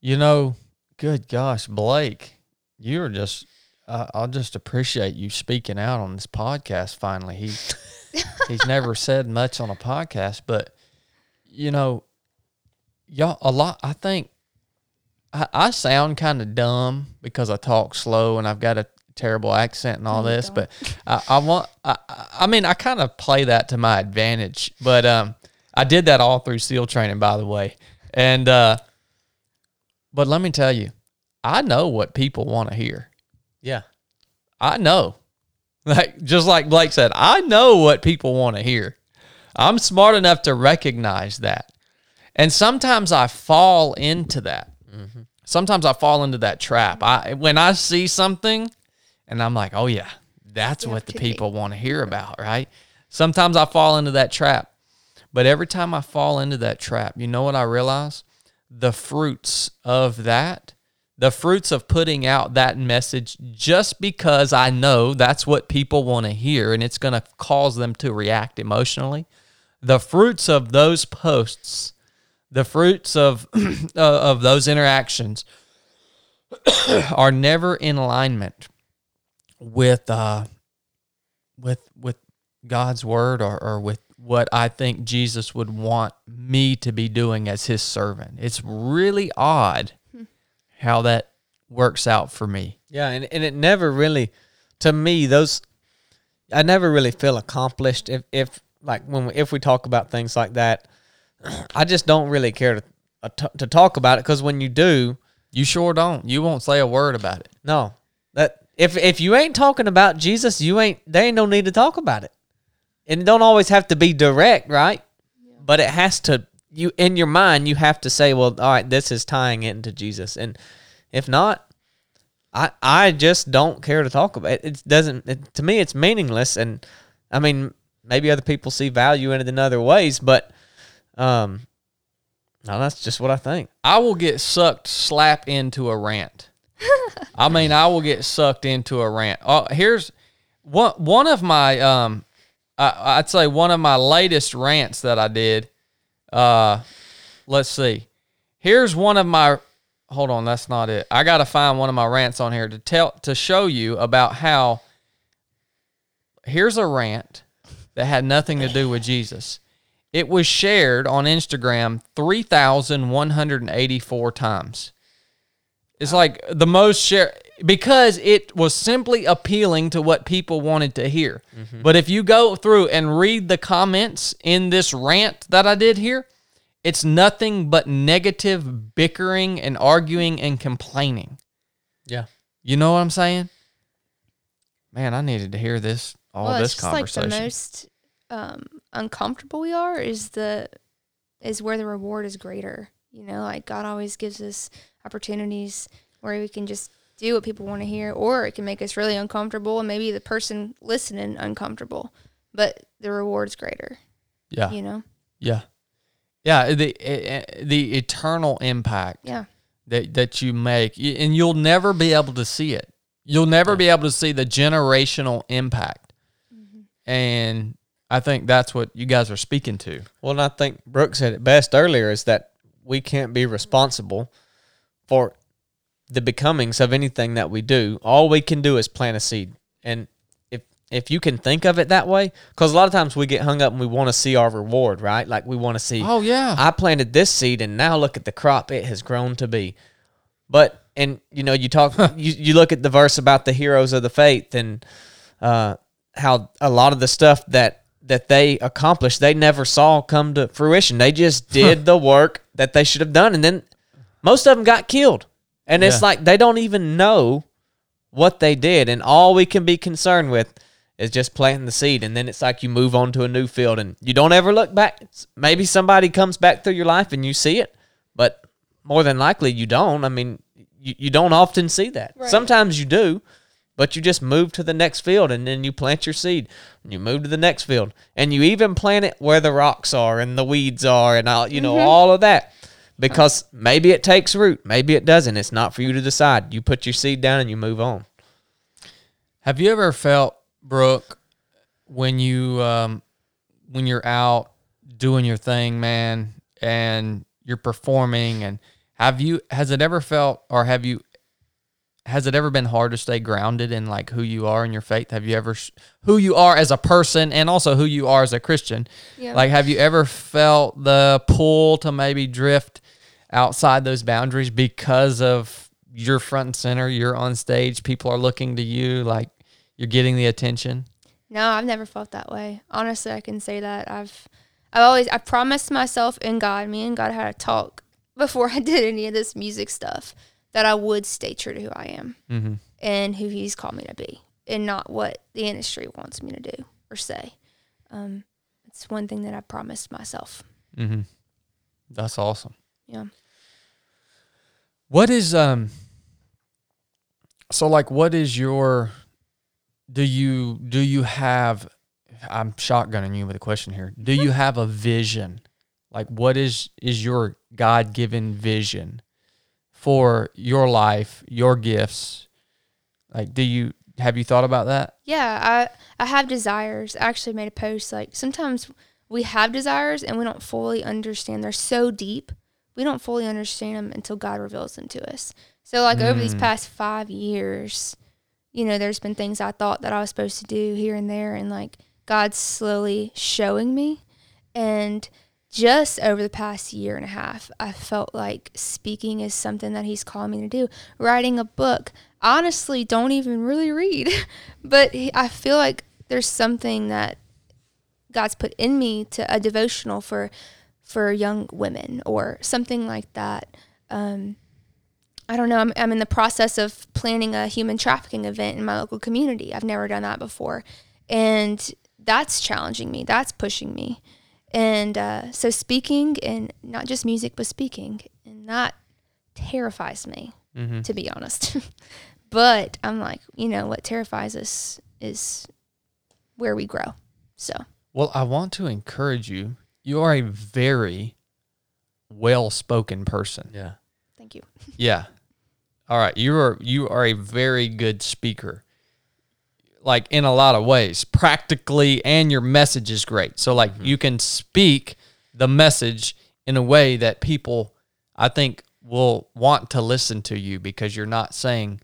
You know, good gosh, Blake, you're just, uh, I'll just appreciate you speaking out on this podcast finally. He, he's never said much on a podcast, but, you know, y'all, a lot, I think, I, I sound kind of dumb because I talk slow and I've got a terrible accent and all No, this, don't. but I, I want, I, I- I mean, I kind of play that to my advantage, but, um, I did that all through SEAL training, by the way. And, uh, but let me tell you, I know what people want to hear. Yeah. I know. Like, just like Blake said, I know what people want to hear. I'm smart enough to recognize that. And sometimes I fall into that. Sometimes I fall into that trap. I when I see something and I'm like, "Oh yeah, that's what the people want to hear about," right? Sometimes I fall into that trap. But every time I fall into that trap, you know what I realize? The fruits of that, the fruits of putting out that message just because I know that's what people want to hear and it's going to cause them to react emotionally. The fruits of those posts, the fruits of uh, of those interactions are never in alignment with uh with with God's word or, or with what I think Jesus would want me to be doing as his servant. It's really odd how that works out for me. Yeah, and, and it never really, to me, those, I never really feel accomplished if, if like when we, if we talk about things like that, I just don't really care to uh, t- to talk about it because when you do, You sure don't. You won't say a word about it. no, that if if you ain't talking about Jesus, you ain't there ain't no need to talk about it, and it don't always have to be direct, right? But it has to you in your mind you have to say, well, all right, this is tying it into Jesus, and if not, I I just don't care to talk about it. It doesn't it, to me. It's meaningless, and I mean maybe other people see value in it in other ways, but um, no, that's just what I think. I will get sucked slap into a rant. I mean, I will get sucked into a rant. Oh, here's one one of my um, I, I'd say one of my latest rants that I did. Uh, let's see. Here's one of my. Hold on, that's not it. I got to find one of my rants on here to tell to show you about how. Here's a rant that had nothing to do with Jesus. It was shared on Instagram 3,184 times. It's like the most share because it was simply appealing to what people wanted to hear. But if you go through and read the comments in this rant that I did here, it's nothing but negative bickering and arguing and complaining. Yeah. You know what I'm saying? Man, I needed to hear this all well, this it's just like conversation. the most um, uncomfortable we are is the is where the reward is greater. You know, like God always gives us opportunities where we can just do what people want to hear, or it can make us really uncomfortable and maybe the person listening uncomfortable. But the reward's greater. yeah. You know? Yeah, yeah. The eh, eh, the eternal impact Yeah. that that you make, and you'll never be able to see it. You'll never be able to see the generational impact, and I think that's what you guys are speaking to. Well, and I think Brooke said it best earlier is that we can't be responsible for the becomings of anything that we do. All we can do is plant a seed. And if if you can think of it that way, because a lot of times we get hung up and we want to see our reward, right? Like we want to see, Oh yeah, I planted this seed and now look at the crop it has grown to be. But and you know, you talk you, you look at the verse about the heroes of the faith and uh how a lot of the stuff that that they accomplished they never saw come to fruition. They just did the work that they should have done and then most of them got killed. And it's like they don't even know what they did and all we can be concerned with is just planting the seed and then it's like you move on to a new field and you don't ever look back maybe somebody comes back through your life and you see it but more than likely you don't i mean you, you don't often see that Right. sometimes you do But you just move to the next field and then you plant your seed. And you move to the next field. And you even plant it where the rocks are and the weeds are and all you know, all of that. Because maybe it takes root, maybe it doesn't. It's not for you to decide. You put your seed down and you move on. Have you ever felt, Brooke, when you um, when you're out doing your thing, man, and you're performing, and have you has it ever felt, or have you has it ever been hard to stay grounded in like who you are in your faith? Have you ever who you are as a person and also who you are as a Christian? Yeah. Like, have you ever felt the pull to maybe drift outside those boundaries because of you're front and center, you're on stage, people are looking to you, like you're getting the attention? No, I've never felt that way. Honestly, I can say that. I've I've always I promised myself and God, me and God had a talk before I did any of this music stuff that I would stay true to who I am Mm-hmm. and who He's called me to be, and not what the industry wants me to do or say. Um, it's one thing that I promised myself. Mm-hmm. That's awesome. Yeah. What is um so like what is your do you do you have I'm shotgunning you with a question here. Do you have a vision? Like what is is your God-given vision for your life, your gifts? Like do you have you thought about that? Yeah, I I have desires. I actually made a post like sometimes we have desires and we don't fully understand. They're so deep. We don't fully understand them until God reveals them to us. So like over these Mm. past 5 years, you know, there's been things I thought that I was supposed to do here and there and like God's slowly showing me and just over the past year and a half, I felt like speaking is something that he's calling me to do. Writing a book. Honestly, don't even really read, but I feel like there's something that God's put in me to a devotional for for young women or something like that. Um, I don't know. I'm, I'm in the process of planning a human trafficking event in my local community. I've never done that before, and that's challenging me. That's pushing me, and uh, so speaking and not just music, but speaking, and that terrifies me Mm-hmm. to be honest. but I'm like, you know, what terrifies us is where we grow. So Well, I want to encourage you. You are a very well-spoken person. Yeah. thank you. Yeah. All right. You are you are a very good speaker. Like in a lot of ways, practically and your message is great. So like mm-hmm. you can speak the message in a way that people I think will want to listen to you because you're not saying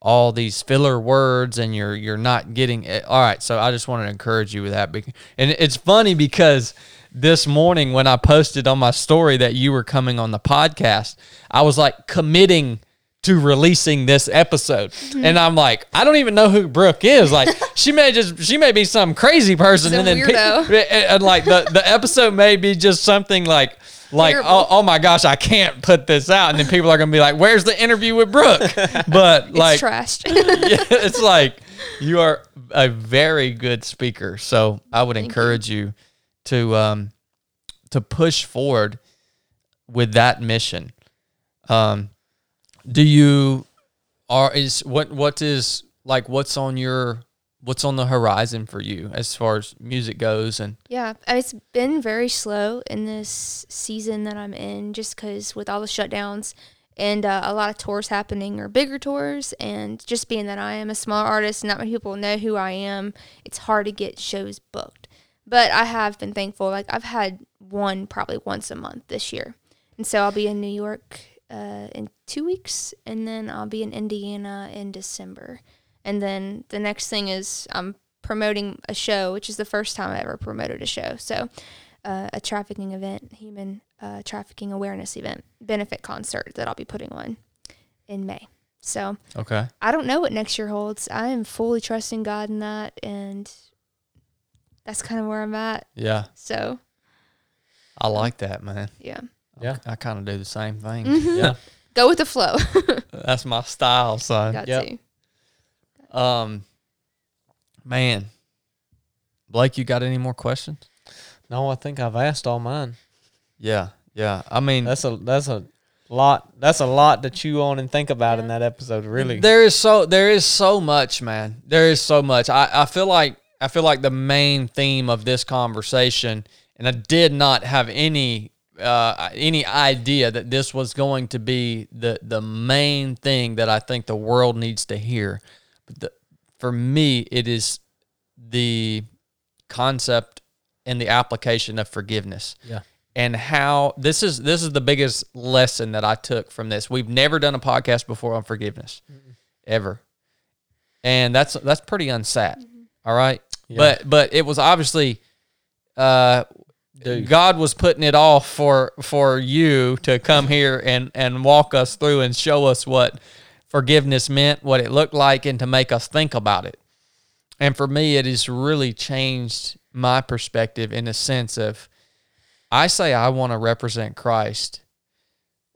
all these filler words and you're you're not getting it. All right, so I just want to encourage you with that. And it's funny because this morning when I posted on my story that you were coming on the podcast, I was like committing to releasing this episode. And I'm like, I don't even know who Brooke is. Like she may just she may be some crazy person and then pe- and, and, like the, the episode may be just something like like oh, oh my gosh I can't put this out and then people are gonna be like where's the interview with Brooke but like it's trashed. yeah, it's like you are a very good speaker so I would Thank you. encourage you. to um to push forward with that mission um do you are is what what is like what's on your what's on the horizon for you as far as music goes and Yeah, it's been very slow in this season that I'm in, just because with all the shutdowns and uh, a lot of tours happening or bigger tours, and just being that I am a small artist, not many people know who I am. It's hard to get shows booked, but I have been thankful. Like I've had one probably once a month this year, and so I'll be in New York uh, in two weeks, and then I'll be in Indiana in December, and then the next thing is I'm promoting a show, which is the first time I ever promoted a show. So, uh, a trafficking event, human uh, trafficking awareness event, benefit concert that I'll be putting on in May. So, okay I don't know what next year holds. I am fully trusting God in that, and that's kind of where I'm at. yeah So, I like that man yeah, Yeah. I kind of do the same thing Mhm. Yeah. Go with the flow. that's my style son Got Yep. to. um man Blake you got any more questions No, I think I've asked all mine. yeah yeah I mean That's a that's a lot. That's a lot to chew on and think about in that episode. Really, There is so there is so much, man. There is so much. I, I feel like I feel like the main theme of this conversation, and I did not have any uh, any idea that this was going to be the the main thing that I think the world needs to hear. But the, for me, it is the concept and the application of forgiveness. Yeah, and how this is this is the biggest lesson that I took from this. We've never done a podcast before on forgiveness, ever, and that's that's pretty unsat. all right, but but it was obviously, uh, God was putting it off for for you to come here and and walk us through and show us what forgiveness meant, what it looked like, and to make us think about it. And for me, it has really changed my perspective in the sense of I say I want to represent Christ.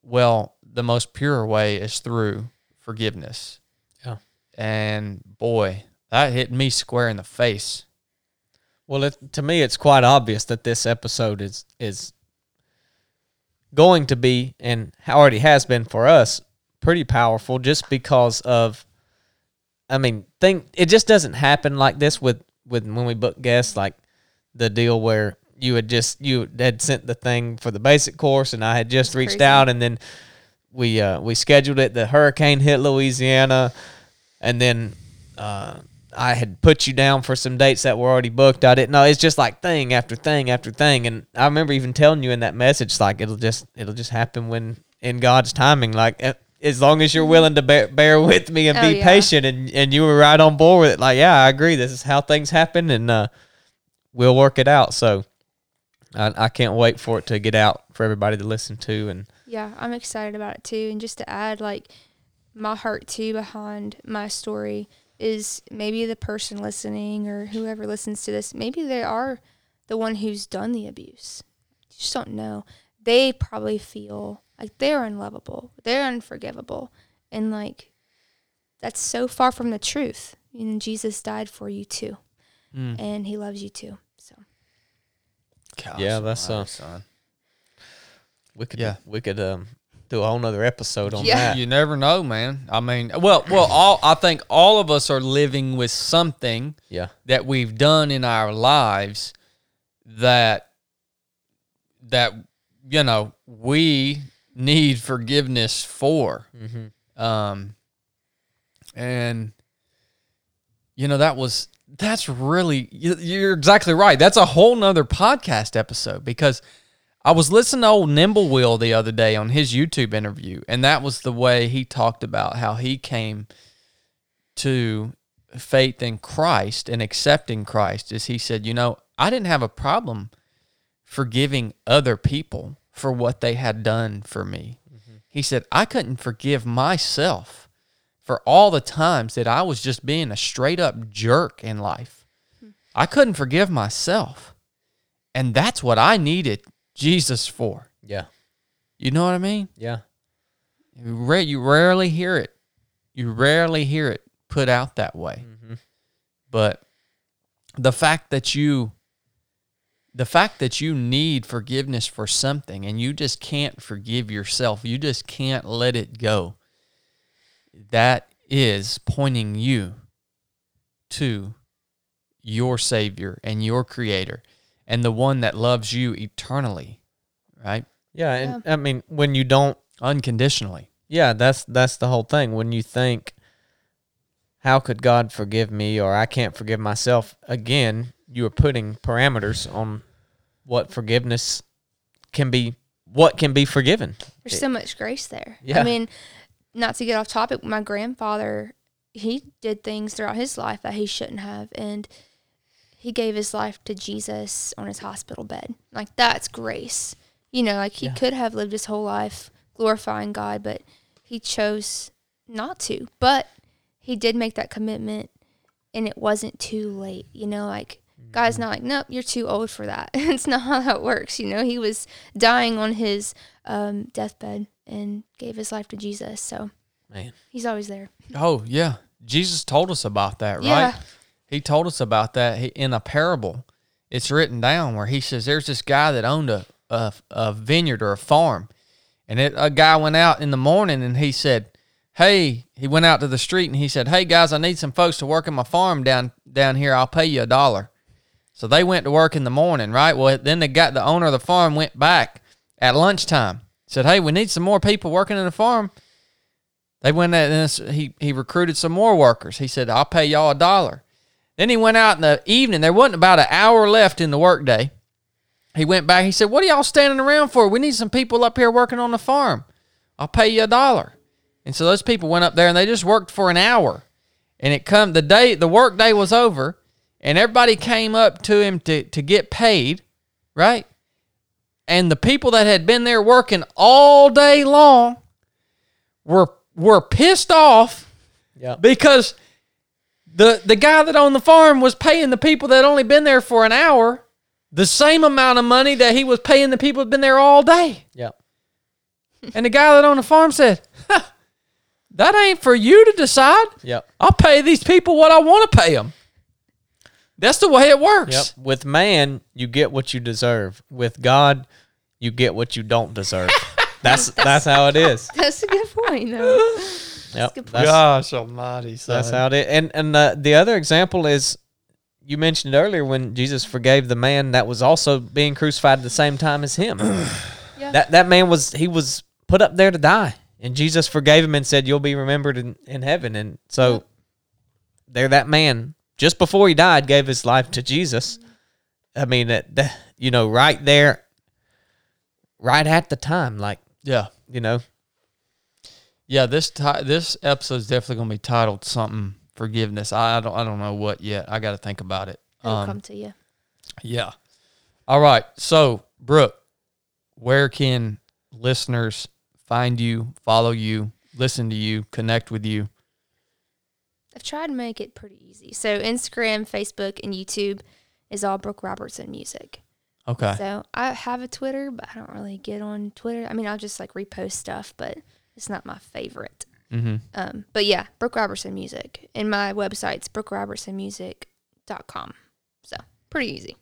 Well, the most pure way is through forgiveness. Yeah. And boy, that hit me square in the face. Well, it, to me, it's quite obvious that this episode is is going to be, and already has been for us, pretty powerful, just because of. I mean, think it just doesn't happen like this with with when we book guests, like the deal where you had just you had sent the thing for the basic course, and I had just reached crazy. out, and then we uh, we scheduled it. The hurricane hit Louisiana, and then uh, I had put you down for some dates that were already booked. I didn't know. It's just like thing after thing after thing, and I remember even telling you in that message, like it'll just it'll just happen when in God's timing. Like as long as you're willing to bear, bear with me and Oh, be yeah. patient, and and you were right on board with it. Like yeah, I agree. This is how things happen, and uh, we'll work it out. So. I, I can't wait for it to get out for everybody to listen to, and Yeah, I'm excited about it too. And just to add, like, my heart too behind my story is maybe the person listening or whoever listens to this, maybe they are the one who's done the abuse. You just don't know. They probably feel like they're unlovable, they're unforgivable. And, like, that's so far from the truth. And Jesus died for you too, Mm. and he loves you too. So, Yeah, that's, uh, son. we could Yeah. we could um do a whole nother episode on Yeah. that. You never know, man. I mean, well, well, all I think all of us are living with something Yeah, that we've done in our lives that that you know we need forgiveness for mm-hmm. um and you know that was that's really you- you're exactly right that's a whole nother podcast episode because i was listening to old nimblewheel the other day on his youtube interview and that was the way he talked about how he came to faith in christ and accepting christ is he said you know i didn't have a problem forgiving other people for what they had done for me mm-hmm. he said, I couldn't forgive myself for all the times that I was just being a straight up jerk in life. Hmm. I couldn't forgive myself. And that's what I needed Jesus for. yeah, You know what I mean? yeah, You, ra- you rarely hear it. You rarely hear it put out that way. mm-hmm. But the fact that you the fact that you need forgiveness for something and you just can't forgive yourself, you just can't let it go. That is pointing you to your savior and your creator and the one that loves you eternally, right? yeah. And I mean, when you don't, Unconditionally. yeah, that's that's the whole thing. When you think, how could God forgive me, or I can't forgive myself? Again, you are putting parameters on what forgiveness can be, what can be forgiven. There's so much grace there. Yeah. I mean, not to get off topic, my grandfather, he did things throughout his life that he shouldn't have. And he gave his life to Jesus on his hospital bed. Like, that's grace. You know, like he Yeah. could have lived his whole life glorifying God, but he chose not to. But he did make that commitment and it wasn't too late. You know, like, God's not like, nope, you're too old for that. it's not how that works. You know, he was dying on his um, deathbed and gave his life to Jesus. So Man, he's always there. Oh, yeah. Jesus told us about that, right? Yeah. He told us about that in a parable. It's written down where he says there's this guy that owned a, a, a vineyard or a farm, And it, a guy went out in the morning and he said, "Hey," he went out to the street and he said, "Hey guys, I need some folks to work in my farm down down here. I'll pay you a dollar." So they went to work in the morning, right? Well, then they got the owner of the farm went back at lunchtime. Said, "Hey, we need some more people working in the farm." They went at he he recruited some more workers. He said, "I'll pay y'all a dollar." Then he went out in the evening. There wasn't about an hour left in the workday. He went back. He said, "What are y'all standing around for? We need some people up here working on the farm. I'll pay you a dollar." And so those people went up there and they just worked for an hour. And it come the day the work day was over, and everybody came up to him to to get paid, right? And the people that had been there working all day long were were pissed off Yeah. because the the guy that owned the farm was paying the people that had only been there for an hour the same amount of money that he was paying the people that had been there all day. Yeah. And the guy that owned the farm said, "Huh, "That ain't for you to decide. Yep. I'll pay these people what I want to pay them. That's the way it works." Yep. With man, you get what you deserve. With God, you get what you don't deserve. That's that's how it is. That's a good point, though. Yep. good point. That's, Gosh Almighty, that's how it is. And and uh, the other example is you mentioned earlier when Jesus forgave the man that was also being crucified at the same time as him. Yeah. That that man was he was put up there to die, and Jesus forgave him and said, "You'll be remembered in, in heaven." And so there, that man just before he died gave his life to Jesus. I mean, that, that you know, right there, right at the time, like Yeah. you know, Yeah, this ti- this episode's definitely gonna be titled something forgiveness. I, I don't I don't know what yet. I got to think about it. It'll Um, come to you. yeah. All right. So, Brooke, where can listeners find you, follow you, listen to you, connect with you? I've tried to make it pretty easy. So Instagram, Facebook, and YouTube is all Brooke Robertson music. Okay. So I have a Twitter, but I don't really get on Twitter. I mean, I'll just like repost stuff, but it's not my favorite. Mm-hmm. Um, but yeah, Brooke Robertson music. And my website's brookerobertsonmusic.com. So pretty easy.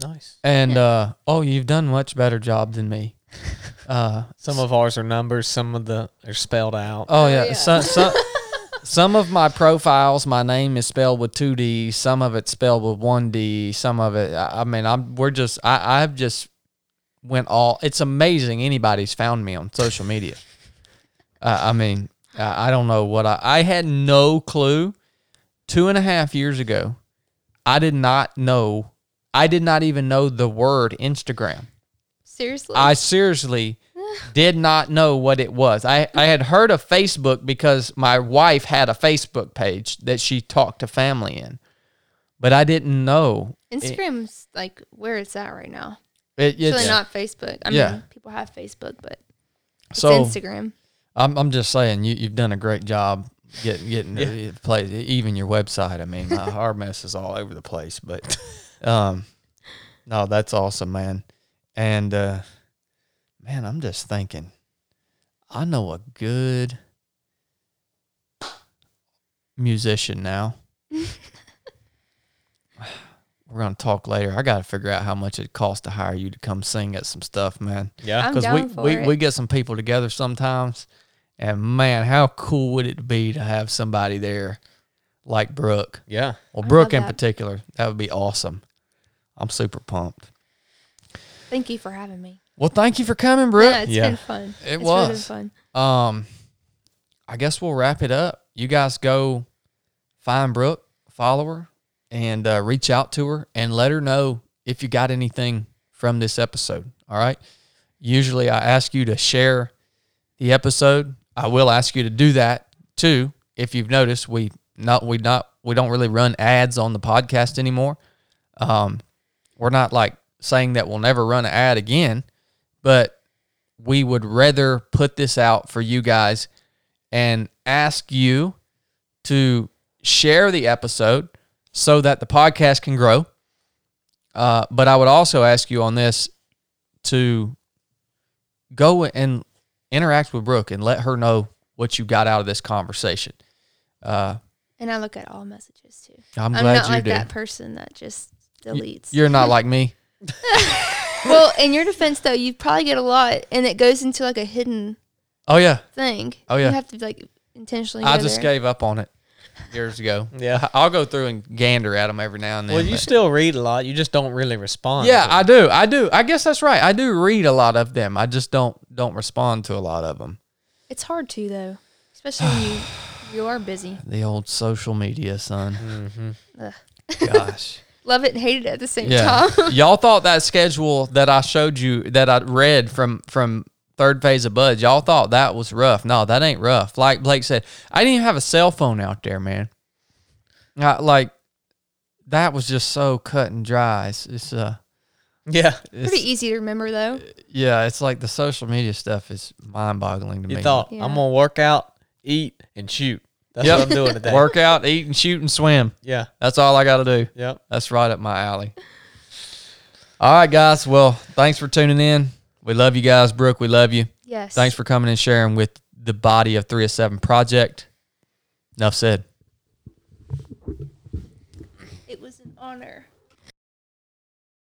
nice. And uh, oh, you've done much better job than me. Uh, Some of ours are numbers. Some of the are spelled out. Oh, Oh, yeah. yeah. Some, some, some of my profiles, my name is spelled with two D. Some of it's spelled with one D. Some of it, I, I mean, I'm we're just I I've just went all. It's amazing anybody's found me on social media. Uh, I mean, I, I don't know what I I had no clue. Two and a half years ago, I did not know. I did not even know the word Instagram. Seriously? I seriously did not know what it was. I, I had heard of Facebook because my wife had a Facebook page that she talked to family in, but I didn't know. Instagram's like where it's at right now. It, It's it's, really not Facebook. I Yeah. mean, people have Facebook, but it's so Instagram. I'm, I'm just saying you, you've done a great job getting getting the place, even your website. I mean, uh, our mess is all over the place, but um, no, that's awesome, man. And uh, man, I'm just thinking, I know a good musician now. We're gonna talk later. I gotta figure out how much it costs to hire you to come sing at some stuff, man Yeah. Because we, for we, it. we get some people together sometimes and man how cool would it be to have somebody there like brooke Yeah. well I brooke in that. particular that would be awesome i'm super pumped Thank you for having me. well thank you for coming brooke yeah, it's Yeah. been fun. It it's was. really fun. um i guess we'll wrap it up you guys go find brooke follow her and uh, reach out to her and let her know if you got anything from this episode all right usually i ask you to share the episode i will ask you to do that too if you've noticed we not we not we don't really run ads on the podcast anymore um we're not like saying that we'll never run an ad again but we would rather put this out for you guys and ask you to share the episode so that the podcast can grow. Uh, but I would also ask you on this to go and interact with Brooke and let her know what you got out of this conversation. Uh, And I look at all messages too. I'm I'm, glad not you like do. that person that just deletes. You're not like me. well, in your defense though, you probably get a lot, and it goes into like a hidden Oh yeah, thing. Oh, yeah. you have to like intentionally. I go just there. gave up on it years ago. Yeah. I'll go through and gander at them every now and then. Well, you but- still read a lot. You just don't really respond. yeah, I do. I do. I guess that's right. I do read a lot of them. I just don't don't respond to a lot of them. It's hard to though, especially when you you are busy. The old social media, son. Mm-hmm. Gosh. Love it and hate it at the same Yeah. time. y'all thought that schedule that I showed you that I read from from third phase of BUD/S, y'all thought that was rough. No, that ain't rough. Like Blake said, I didn't even have a cell phone out there, man. I, like that was just so cut and dry. It's, it's uh Yeah. it's, Pretty easy to remember though. yeah, it's like the social media stuff is mind boggling to You me. thought Yeah. I'm gonna work out, eat, and shoot. That's Yep. what I'm doing today. work out, eat and shoot and swim. Yeah. That's all I gotta do. Yep. That's right up my alley. All right, guys. Well, thanks for tuning in. We love you guys. Brooke, we love you. Yes. Thanks for coming and sharing with the body of 3 of 7 project. Enough said. It was an honor.